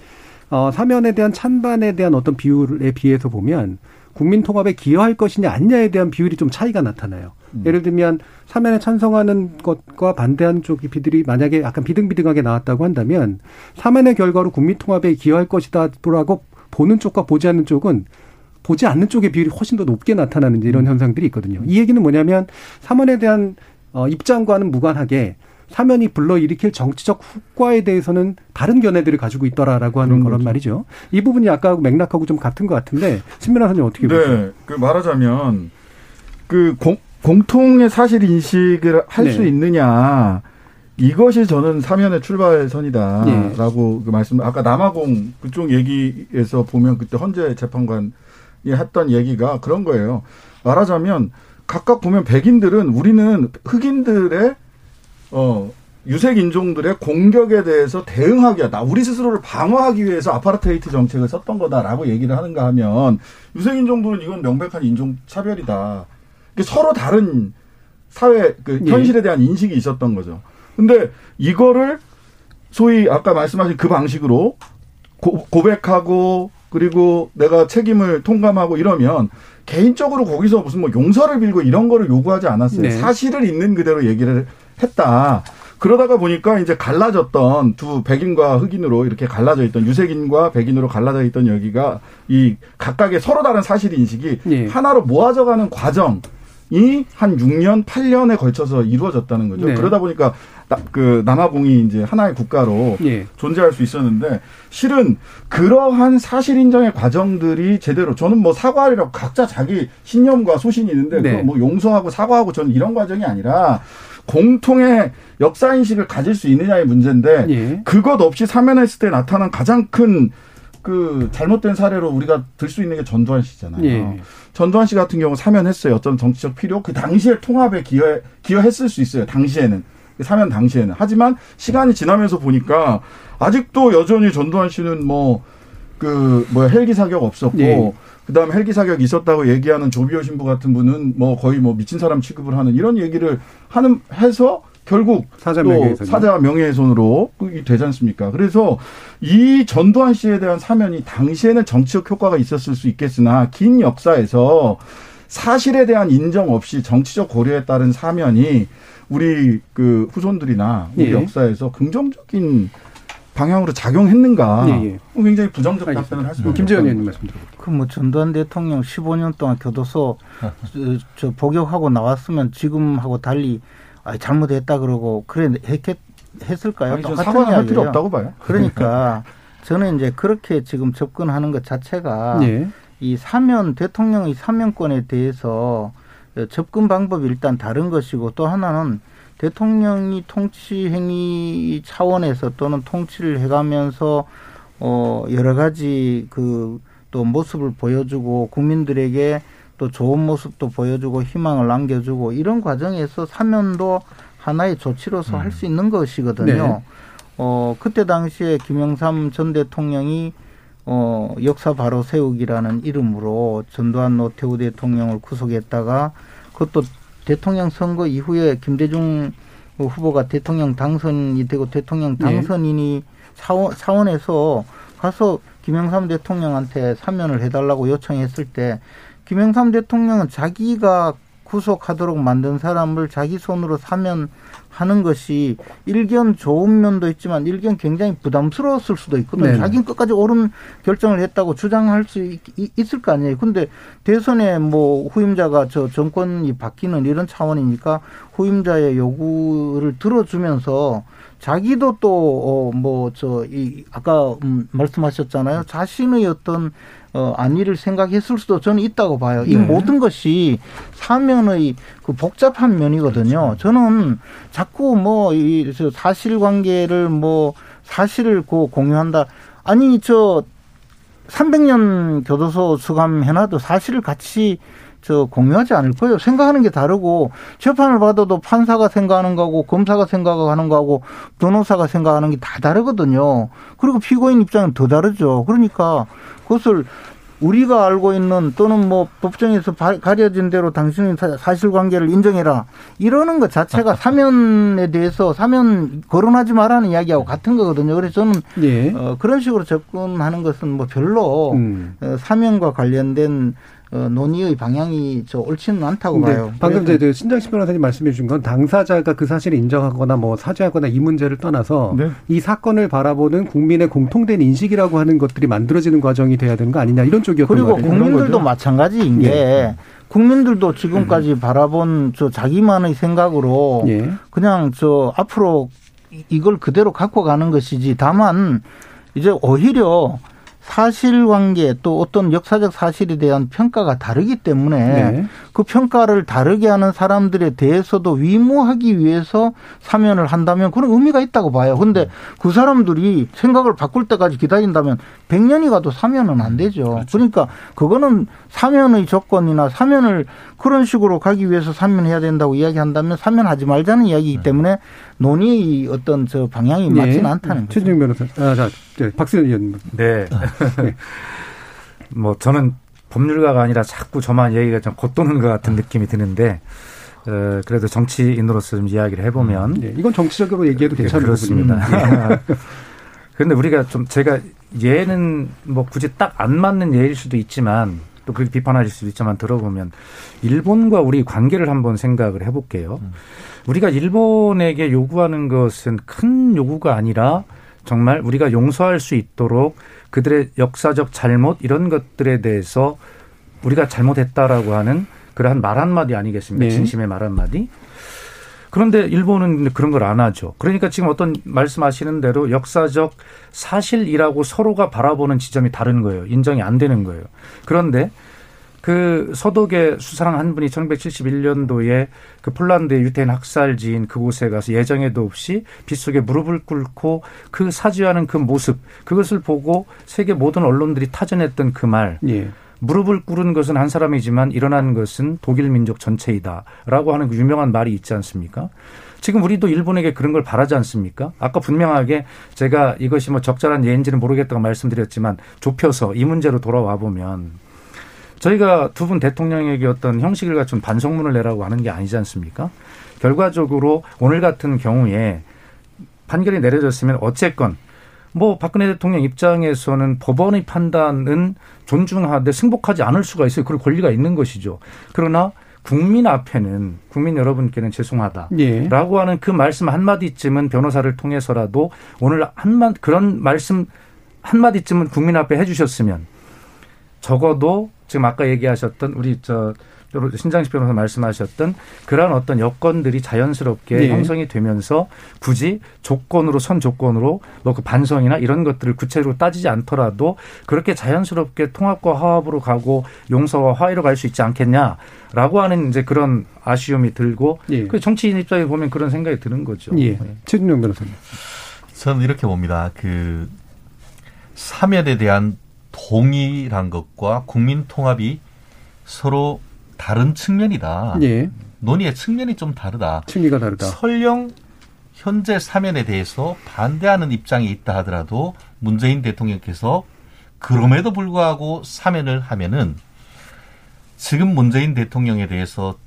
어, 사면에 대한 찬반에 대한 어떤 비율에 비해서 보면 국민 통합에 기여할 것이냐 아니냐에 대한 비율이 좀 차이가 나타나요. 음. 예를 들면 사면에 찬성하는 것과 반대하는 쪽 비들이 만약에 약간 비등비등하게 나왔다고 한다면 사면의 결과로 국민 통합에 기여할 것이다라고 보는 쪽과 보지 않는 쪽은 보지 않는 쪽의 비율이 훨씬 더 높게 나타나는 이런 음. 현상들이 있거든요. 이 얘기는 뭐냐면 사면에 대한 어, 입장과는 무관하게 사면이 불러일으킬 정치적 후과에 대해서는 다른 견해들을 가지고 있더라라고 하는 그런. 말이죠. 이 부분이 아까 맥락하고 좀 같은 것 같은데 신민아 선생님 어떻게 네, 보세요? 네, 그 말하자면 그 공, 공통의 사실 인식을 할수 네. 있느냐 이것이 저는 사면의 출발선이다라고 네. 그 말씀 아까 남아공 그쪽 얘기에서 보면 그때 헌재 재판관이 했던 얘기가 그런 거예요. 말하자면 각각 보면 백인들은 우리는 흑인들의 어, 유색 인종들의 공격에 대해서 대응하기 위하다. 우리 스스로를 방어하기 위해서 아파르테이트 정책을 썼던 거다라고 얘기를 하는가 하면 유색 인종들은 이건 명백한 인종 차별이다. 서로 다른 사회 그 예. 현실에 대한 인식이 있었던 거죠. 근데 이거를 소위 아까 말씀하신 그 방식으로 고, 고백하고 그리고 내가 책임을 통감하고 이러면 개인적으로 거기서 무슨 뭐 용서를 빌고 이런 거를 요구하지 않았어요. 네. 사실을 있는 그대로 얘기를 했다. 그러다가 보니까 이제 갈라졌던 두 백인과 흑인으로 이렇게 갈라져 있던 유색인과 백인으로 갈라져 있던 여기가 이 각각의 서로 다른 사실 인식이 네. 하나로 모아져가는 과정. 이 한 6년, 8년에 걸쳐서 이루어졌다는 거죠. 네. 그러다 보니까 나, 그 남아공이 이제 하나의 국가로 네. 존재할 수 있었는데 실은 그러한 사실 인정의 과정들이 제대로 저는 뭐 사과하리라고 각자 자기 신념과 소신이 있는데 네. 뭐 용서하고 사과하고 저는 이런 과정이 아니라 공통의 역사 인식을 가질 수 있느냐의 문제인데 예. 그것 없이 사면했을 때 나타난 가장 큰 그 잘못된 사례로 우리가 들 수 있는 게 전두환 씨잖아요. 예. 전두환 씨 같은 경우 사면했어요. 어떤 정치적 필요 그 당시에 통합에 기여 기여했을 수 있어요. 당시에는 그 사면 당시에는 하지만 시간이 지나면서 보니까 아직도 여전히 전두환 씨는 뭐 그 뭐야 헬기 사격 없었고 예. 그다음에 헬기 사격 있었다고 얘기하는 조비오 신부 같은 분은 뭐 거의 뭐 미친 사람 취급을 하는 이런 얘기를 하는 해서 결국 사자 명예훼손 사자 명예훼손으로 되지 않습니까? 그래서 이 전두환 씨에 대한 사면이 당시에는 정치적 효과가 있었을 수 있겠으나 긴 역사에서 사실에 대한 인정 없이 정치적 고려에 따른 사면이 우리 그 후손들이나 우리 예. 역사에서 긍정적인 방향으로 작용했는가 예, 예. 굉장히 부정적 답변을 할 수밖에 김재현 의원님 말씀 드립니다. 그뭐 전두환 대통령 15년 동안 교도소 저, 복역하고 나왔으면 지금하고 달리 아, 잘못했다 그러고 그래 했겠, 했을까요? 아니, 사과는 할 필요 없다고 봐요. 그러니까 저는 이제 그렇게 지금 접근하는 것 자체가 예. 이 사면 대통령의 사면권에 대해서 접근 방법이 일단 다른 것이고 또 하나는 대통령이 통치 행위 차원에서 또는 통치를 해가면서 어 여러 가지 그 또 모습을 보여주고 국민들에게 또 좋은 모습도 보여주고 희망을 남겨주고 이런 과정에서 사면도 하나의 조치로서 음. 할수 있는 것이거든요. 네. 어 그때 당시에 김영삼 전 대통령이 어 역사 바로 세우기라는 이름으로 전두환 노태우 대통령을 구속했다가 그것도 대통령 선거 이후에 김대중 후보가 대통령 당선이 되고 대통령 네. 당선인이 사원, 사원에서 가서 김영삼 대통령한테 사면을 해달라고 요청했을 때 김영삼 대통령은 자기가 구속하도록 만든 사람을 자기 손으로 사면 하는 것이 일견 좋은 면도 있지만 일견 굉장히 부담스러웠을 수도 있거든요. 자기는 끝까지 옳은 결정을 했다고 주장할 수 있, 있을 거 아니에요. 근데 대선에 뭐 후임자가 저 정권이 바뀌는 이런 차원이니까 후임자의 요구를 들어주면서 자기도 또, 어, 뭐, 저, 이, 아까 음, 말씀하셨잖아요. 자신의 어떤 어, 안위를 생각했을 수도 저는 있다고 봐요. 이 네. 모든 것이 사면의 그 복잡한 면이거든요. 저는 자꾸 뭐, 이 사실관계를 뭐, 사실을 그 공유한다. 아니, 저, 300년 교도소 수감해놔도 사실을 같이 저 공유하지 않을 거예요. 생각하는 게 다르고 재판을 받아도 판사가 생각하는 거하고 검사가 생각하는 거하고 변호사가 생각하는 게 다 다르거든요. 그리고 피고인 입장은 더 다르죠. 그러니까 그것을 우리가 알고 있는 또는 뭐 법정에서 가려진 대로 당신의 사실관계를 인정해라 이러는 것 자체가 사면에 대해서 사면 거론하지 말라는 이야기하고 같은 거거든요. 그래서 저는 예. 어, 그런 식으로 접근하는 것은 뭐 별로 음. 어, 사면과 관련된 어, 논의의 방향이 저 옳지는 않다고 봐요. 방금 제그 신장식 변호사님 말씀해 주신 건 당사자가 그 사실을 인정하거나 뭐 사죄하거나 이 문제를 떠나서 네. 이 사건을 바라보는 국민의 공통된 인식이라고 하는 것들이 만들어지는 과정이 돼야 되는 거 아니냐 이런 쪽이었던 그리고 국민들도 마찬가지인 게 네. 국민들도 지금까지 음. 바라본 저 자기만의 생각으로 네. 그냥 저 앞으로 이걸 그대로 갖고 가는 것이지 다만 이제 오히려 사실관계 또 어떤 역사적 사실에 대한 평가가 다르기 때문에 네. 그 평가를 다르게 하는 사람들에 대해서도 위무하기 위해서 사면을 한다면 그런 의미가 있다고 봐요. 근데 그 사람들이 생각을 바꿀 때까지 기다린다면 100년이 가도 사면은 안 되죠. 그렇죠. 그러니까 그거는 사면의 조건이나 사면을 그런 식으로 가기 위해서 사면해야 된다고 이야기한다면 사면하지 말자는 이야기이기 네. 때문에 논의의 어떤 저 방향이 네. 맞지는 않다는 거죠. 최진영 변호사. 아, 자, 네, 박수현 의원님. 네. 뭐 저는 법률가가 아니라 자꾸 저만 얘기가 좀 겉도는 것 같은 느낌이 드는데 어, 그래도 정치인으로서 좀 이야기를 해보면 네, 이건 정치적으로 얘기해도 네, 괜찮은 그렇습니다. 그런데 우리가 좀 제가 예는 뭐 굳이 딱 안 맞는 예일 수도 있지만 또 그렇게 비판하실 수도 있지만 들어보면 일본과 우리 관계를 한번 생각을 해볼게요. 음. 우리가 일본에게 요구하는 것은 큰 요구가 아니라 정말 우리가 용서할 수 있도록 그들의 역사적 잘못 이런 것들에 대해서 우리가 잘못했다라고 하는 그러한 말 한마디 아니겠습니까? 네. 진심의 말 한마디. 그런데 일본은 그런 걸 안 하죠. 그러니까 지금 어떤 말씀하시는 대로 역사적 사실이라고 서로가 바라보는 지점이 다른 거예요. 인정이 안 되는 거예요. 그런데 그 서독의 수사랑 한 분이 1971년도에 그 폴란드의 유태인 학살지인 그곳에 가서 예정에도 없이 빗속에 무릎을 꿇고 그 사죄하는 그 모습 그것을 보고 세계 모든 언론들이 타전했던 그 말. 예. 무릎을 꿇은 것은 한 사람이지만 일어난 것은 독일 민족 전체이다라고 하는 그 유명한 말이 있지 않습니까? 지금 우리도 일본에게 그런 걸 바라지 않습니까? 아까 분명하게 제가 이것이 뭐 적절한 예인지는 모르겠다고 말씀드렸지만 좁혀서 이 문제로 돌아와 보면 저희가 두 분 대통령에게 어떤 형식을 갖춘 반성문을 내라고 하는 게 아니지 않습니까? 결과적으로 오늘 같은 경우에 판결이 내려졌으면 어쨌건 뭐 박근혜 대통령 입장에서는 법원의 판단은 존중하되 승복하지 않을 수가 있어요. 그럴 권리가 있는 것이죠. 그러나 국민 앞에는 국민 여러분께는 죄송하다라고 예. 하는 그 말씀 한 마디쯤은 변호사를 통해서라도 오늘 한마 그런 말씀 한 마디쯤은 국민 앞에 해주셨으면 적어도 지금 아까 얘기하셨던 우리 저 신장식 변호사 말씀하셨던 그러한 어떤 여건들이 자연스럽게 네. 형성이 되면서 굳이 조건으로 선 조건으로 뭐 그 반성이나 이런 것들을 구체적으로 따지지 않더라도 그렇게 자연스럽게 통합과 화합으로 가고 용서와 화해로 갈 수 있지 않겠냐라고 하는 이제 그런 아쉬움이 들고 예. 그 정치인 입장에 보면 그런 생각이 드는 거죠. 예. 네. 최준영 변호사님. 저는 이렇게 봅니다. 그 사면에 대한 동의란 것과 국민 통합이 서로 다른 측면이다. 예. 논의의 측면이 좀 다르다. 층위가 다르다. 설령 현재 사면에 대해서 반대하는 입장이 있다 하더라도 문재인 대통령께서 그럼에도 불구하고 사면을 하면은 지금 문재인 대통령에 대해서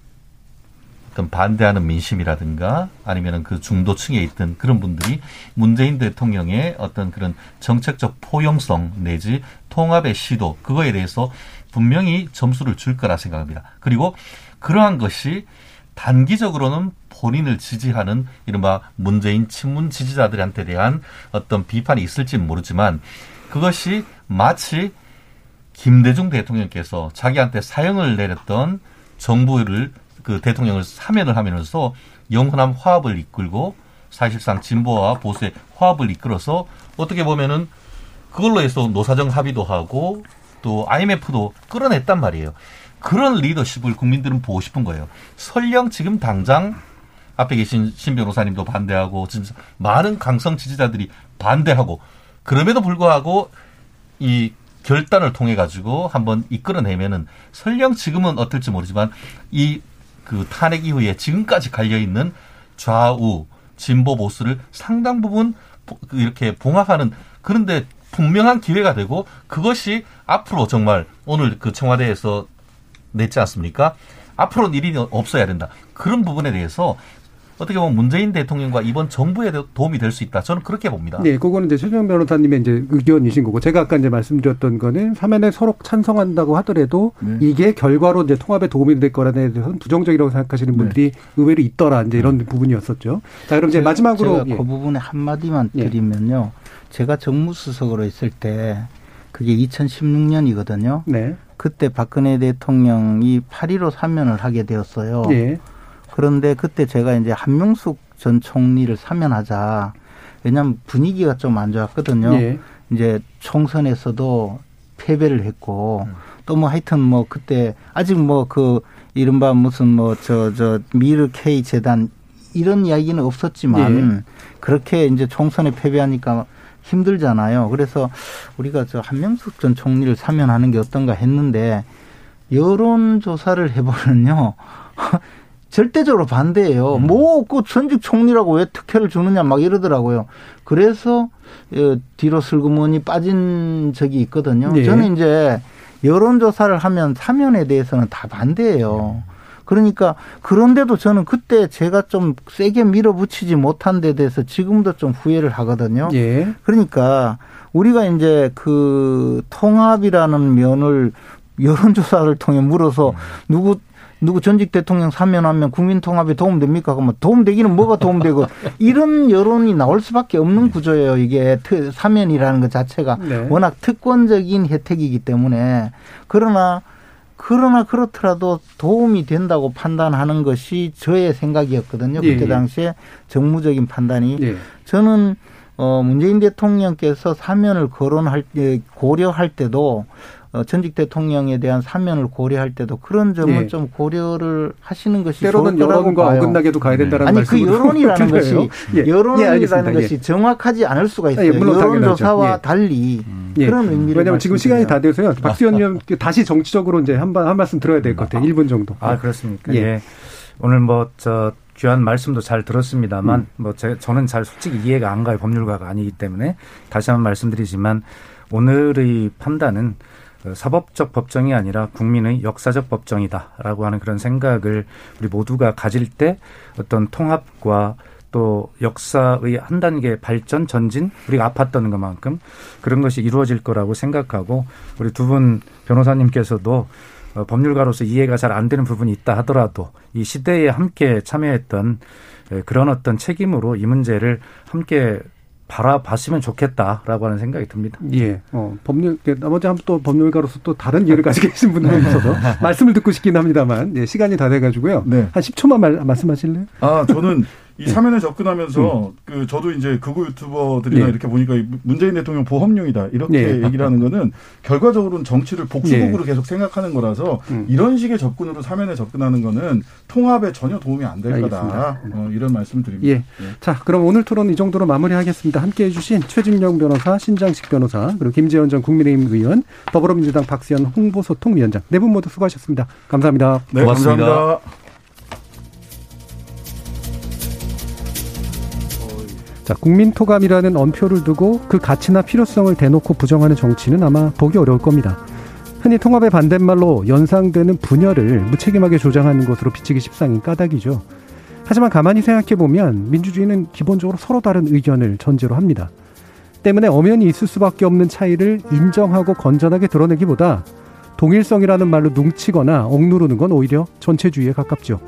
어떤 반대하는 민심이라든가 아니면은 그 중도층에 있던 그런 분들이 문재인 대통령의 어떤 그런 정책적 포용성 내지 통합의 시도 그거에 대해서 분명히 점수를 줄 거라 생각합니다. 그리고 그러한 것이 단기적으로는 본인을 지지하는 이른바 문재인 친문 지지자들한테 대한 어떤 비판이 있을지는 모르지만 그것이 마치 김대중 대통령께서 자기한테 사형을 내렸던 정부를 그 대통령을 사면을 하면서 영원한 화합을 이끌고 사실상 진보와 보수의 화합을 이끌어서 어떻게 보면은 그걸로 해서 노사정 합의도 하고 또 IMF도 끌어냈단 말이에요. 그런 리더십을 국민들은 보고 싶은 거예요. 설령 지금 당장 앞에 계신 신 변호사님도 반대하고 진짜 많은 강성 지지자들이 반대하고 그럼에도 불구하고 이 결단을 통해 가지고 한번 이끌어내면은 설령 지금은 어떨지 모르지만 이 그 탄핵 이후에 지금까지 갈려 있는 좌우 진보 보수를 상당 부분 그 이렇게 봉합하는 그런데 분명한 기회가 되고 그것이 앞으로 정말 오늘 그 청와대에서 냈지 않습니까? 앞으로는 일이 없어야 된다. 그런 부분에 대해서 어떻게 보면 문재인 대통령과 이번 정부에 도움이 될 수 있다. 저는 그렇게 봅니다. 네, 그거는 이제 최종 변호사님의 이제 의견이신 거고 제가 아까 이제 말씀드렸던 거는 사면에 서로 찬성한다고 하더라도 네. 이게 결과로 이제 통합에 도움이 될 거라는 대해서는 부정적이라고 생각하시는 네. 분들이 네. 의외로 있더라 이제 이런 네. 부분이었었죠. 자, 그럼 이제 제가, 마지막으로 제가 예. 그 부분에 한 마디만 예. 드리면요. 제가 정무수석으로 있을 때 그게 2016년이거든요. 네. 그때 박근혜 대통령이 8.15 사면을 하게 되었어요. 예. 그런데 그때 제가 이제 한명숙 전 총리를 사면하자. 왜냐하면 분위기가 좀 안 좋았거든요. 예. 이제 총선에서도 패배를 했고 음. 또뭐 하여튼 뭐 그때 아직 뭐 그 이른바 무슨 뭐 저 저 미르 K 재단 이런 이야기는 없었지만 예. 그렇게 이제 총선에 패배하니까 힘들잖아요. 그래서 우리가 저 한명숙 전 총리를 사면하는 게 어떤가 했는데 여론 조사를 해보면요. 절대적으로 반대예요. 음. 뭐그 전직 총리라고 왜 특혜를 주느냐 막 이러더라고요. 그래서 어, 뒤로 슬그머니 빠진 적이 있거든요. 네. 저는 이제 여론조사를 하면 사면에 대해서는 다 반대예요. 그러니까 그런데도 저는 그때 제가 좀 세게 밀어붙이지 못한 데 대해서 지금도 좀 후회를 하거든요. 예. 그러니까 우리가 이제 그 통합이라는 면을 여론조사를 통해 물어서 음. 누구 누구 전직 대통령 사면 하면 국민 통합에 도움됩니까? 그러면 도움되기는 뭐가 도움되고 이런 여론이 나올 수밖에 없는 네. 구조예요. 이게 사면이라는 것 자체가 네. 워낙 특권적인 혜택이기 때문에 그러나 그러나 그렇더라도 도움이 된다고 판단하는 것이 저의 생각이었거든요. 예, 그때 예. 당시에 정무적인 판단이 예. 저는 어 문재인 대통령께서 사면을 거론할 때 고려할 때도 어, 전직 대통령에 대한 사면을 고려할 때도 그런 점을 네. 좀 고려를 하시는 것이 때로는 여론과 봐요. 어긋나게도 가야 된다는 아니 그 여론이라는 것이 예. 여론이라는 예, 것이 정확하지 않을 수가 있어요. 예, 여론조사와 예. 달리 음. 그런 의미를 왜냐하면 지금 시간이 다 돼서요. 박수현 의원 다시 정치적으로 이제 한번 한 말씀 들어야 될 것 같아요. 1분 정도. 아 그렇습니까? 예. 오늘 뭐저 귀한 말씀도 잘 들었습니다만 음. 뭐 제, 저는 잘 솔직히 이해가 안 가요 법률가가 아니기 때문에 다시 한번 말씀드리지만 오늘의 판단은 그 사법적 법정이 아니라 국민의 역사적 법정이다라고 하는 그런 생각을 우리 모두가 가질 때 어떤 통합과 또 역사의 한 단계 발전 전진 우리가 아팠던 것만큼 그런 것이 이루어질 거라고 생각하고 우리 두 분 변호사님께서도 어, 법률가로서 이해가 잘 안 되는 부분이 있다 하더라도 이 시대에 함께 참여했던 그런 어떤 책임으로 이 문제를 함께 바라봤으면 좋겠다라고 하는 생각이 듭니다. 예. 어, 법률, 나머지 한 또 법률가로서 또 다른 이해를 가지고 계신 분들이 있어서 말씀을 듣고 싶긴 합니다만, 예, 시간이 다 돼가지고요. 네. 한 10초만 말, 말씀하실래요? 아, 저는 이 사면에 접근하면서 음. 그 저도 이제 극우 유튜버들이나 예. 이렇게 보니까 문재인 대통령 보험용이다 이렇게 예. 얘기를 하는 거는 결과적으로는 정치를 복수국으로 예. 계속 생각하는 거라서 음. 이런 식의 접근으로 사면에 접근하는 거는 통합에 전혀 도움이 안 될 거다 어, 이런 말씀 드립니다. 예. 예. 자 그럼 오늘 토론 이 정도로 마무리하겠습니다. 함께해 주신 최진영 변호사, 신장식 변호사 그리고 김재현 전 국민의힘 의원, 더불어민주당 박수현 홍보소통위원장 네 분 모두 수고하셨습니다. 감사합니다. 네, 고맙습니다. 감사합니다. 자, 국민 토감이라는 언표를 두고 그 가치나 필요성을 대놓고 부정하는 정치는 아마 보기 어려울 겁니다. 흔히 통합의 반대말로 연상되는 분열을 무책임하게 조장하는 것으로 비치기 십상인 까닭이죠. 하지만 가만히 생각해 보면 민주주의는 기본적으로 서로 다른 의견을 전제로 합니다. 때문에 엄연히 있을 수밖에 없는 차이를 인정하고 건전하게 드러내기보다 동일성이라는 말로 뭉치거나 억누르는 건 오히려 전체주의에 가깝죠.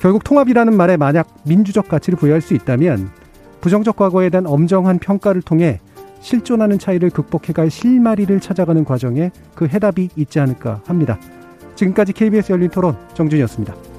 결국 통합이라는 말에 만약 민주적 가치를 부여할 수 있다면 부정적 과거에 대한 엄정한 평가를 통해 실존하는 차이를 극복해갈 실마리를 찾아가는 과정에 그 해답이 있지 않을까 합니다. 지금까지 KBS 열린 토론 정준이었습니다.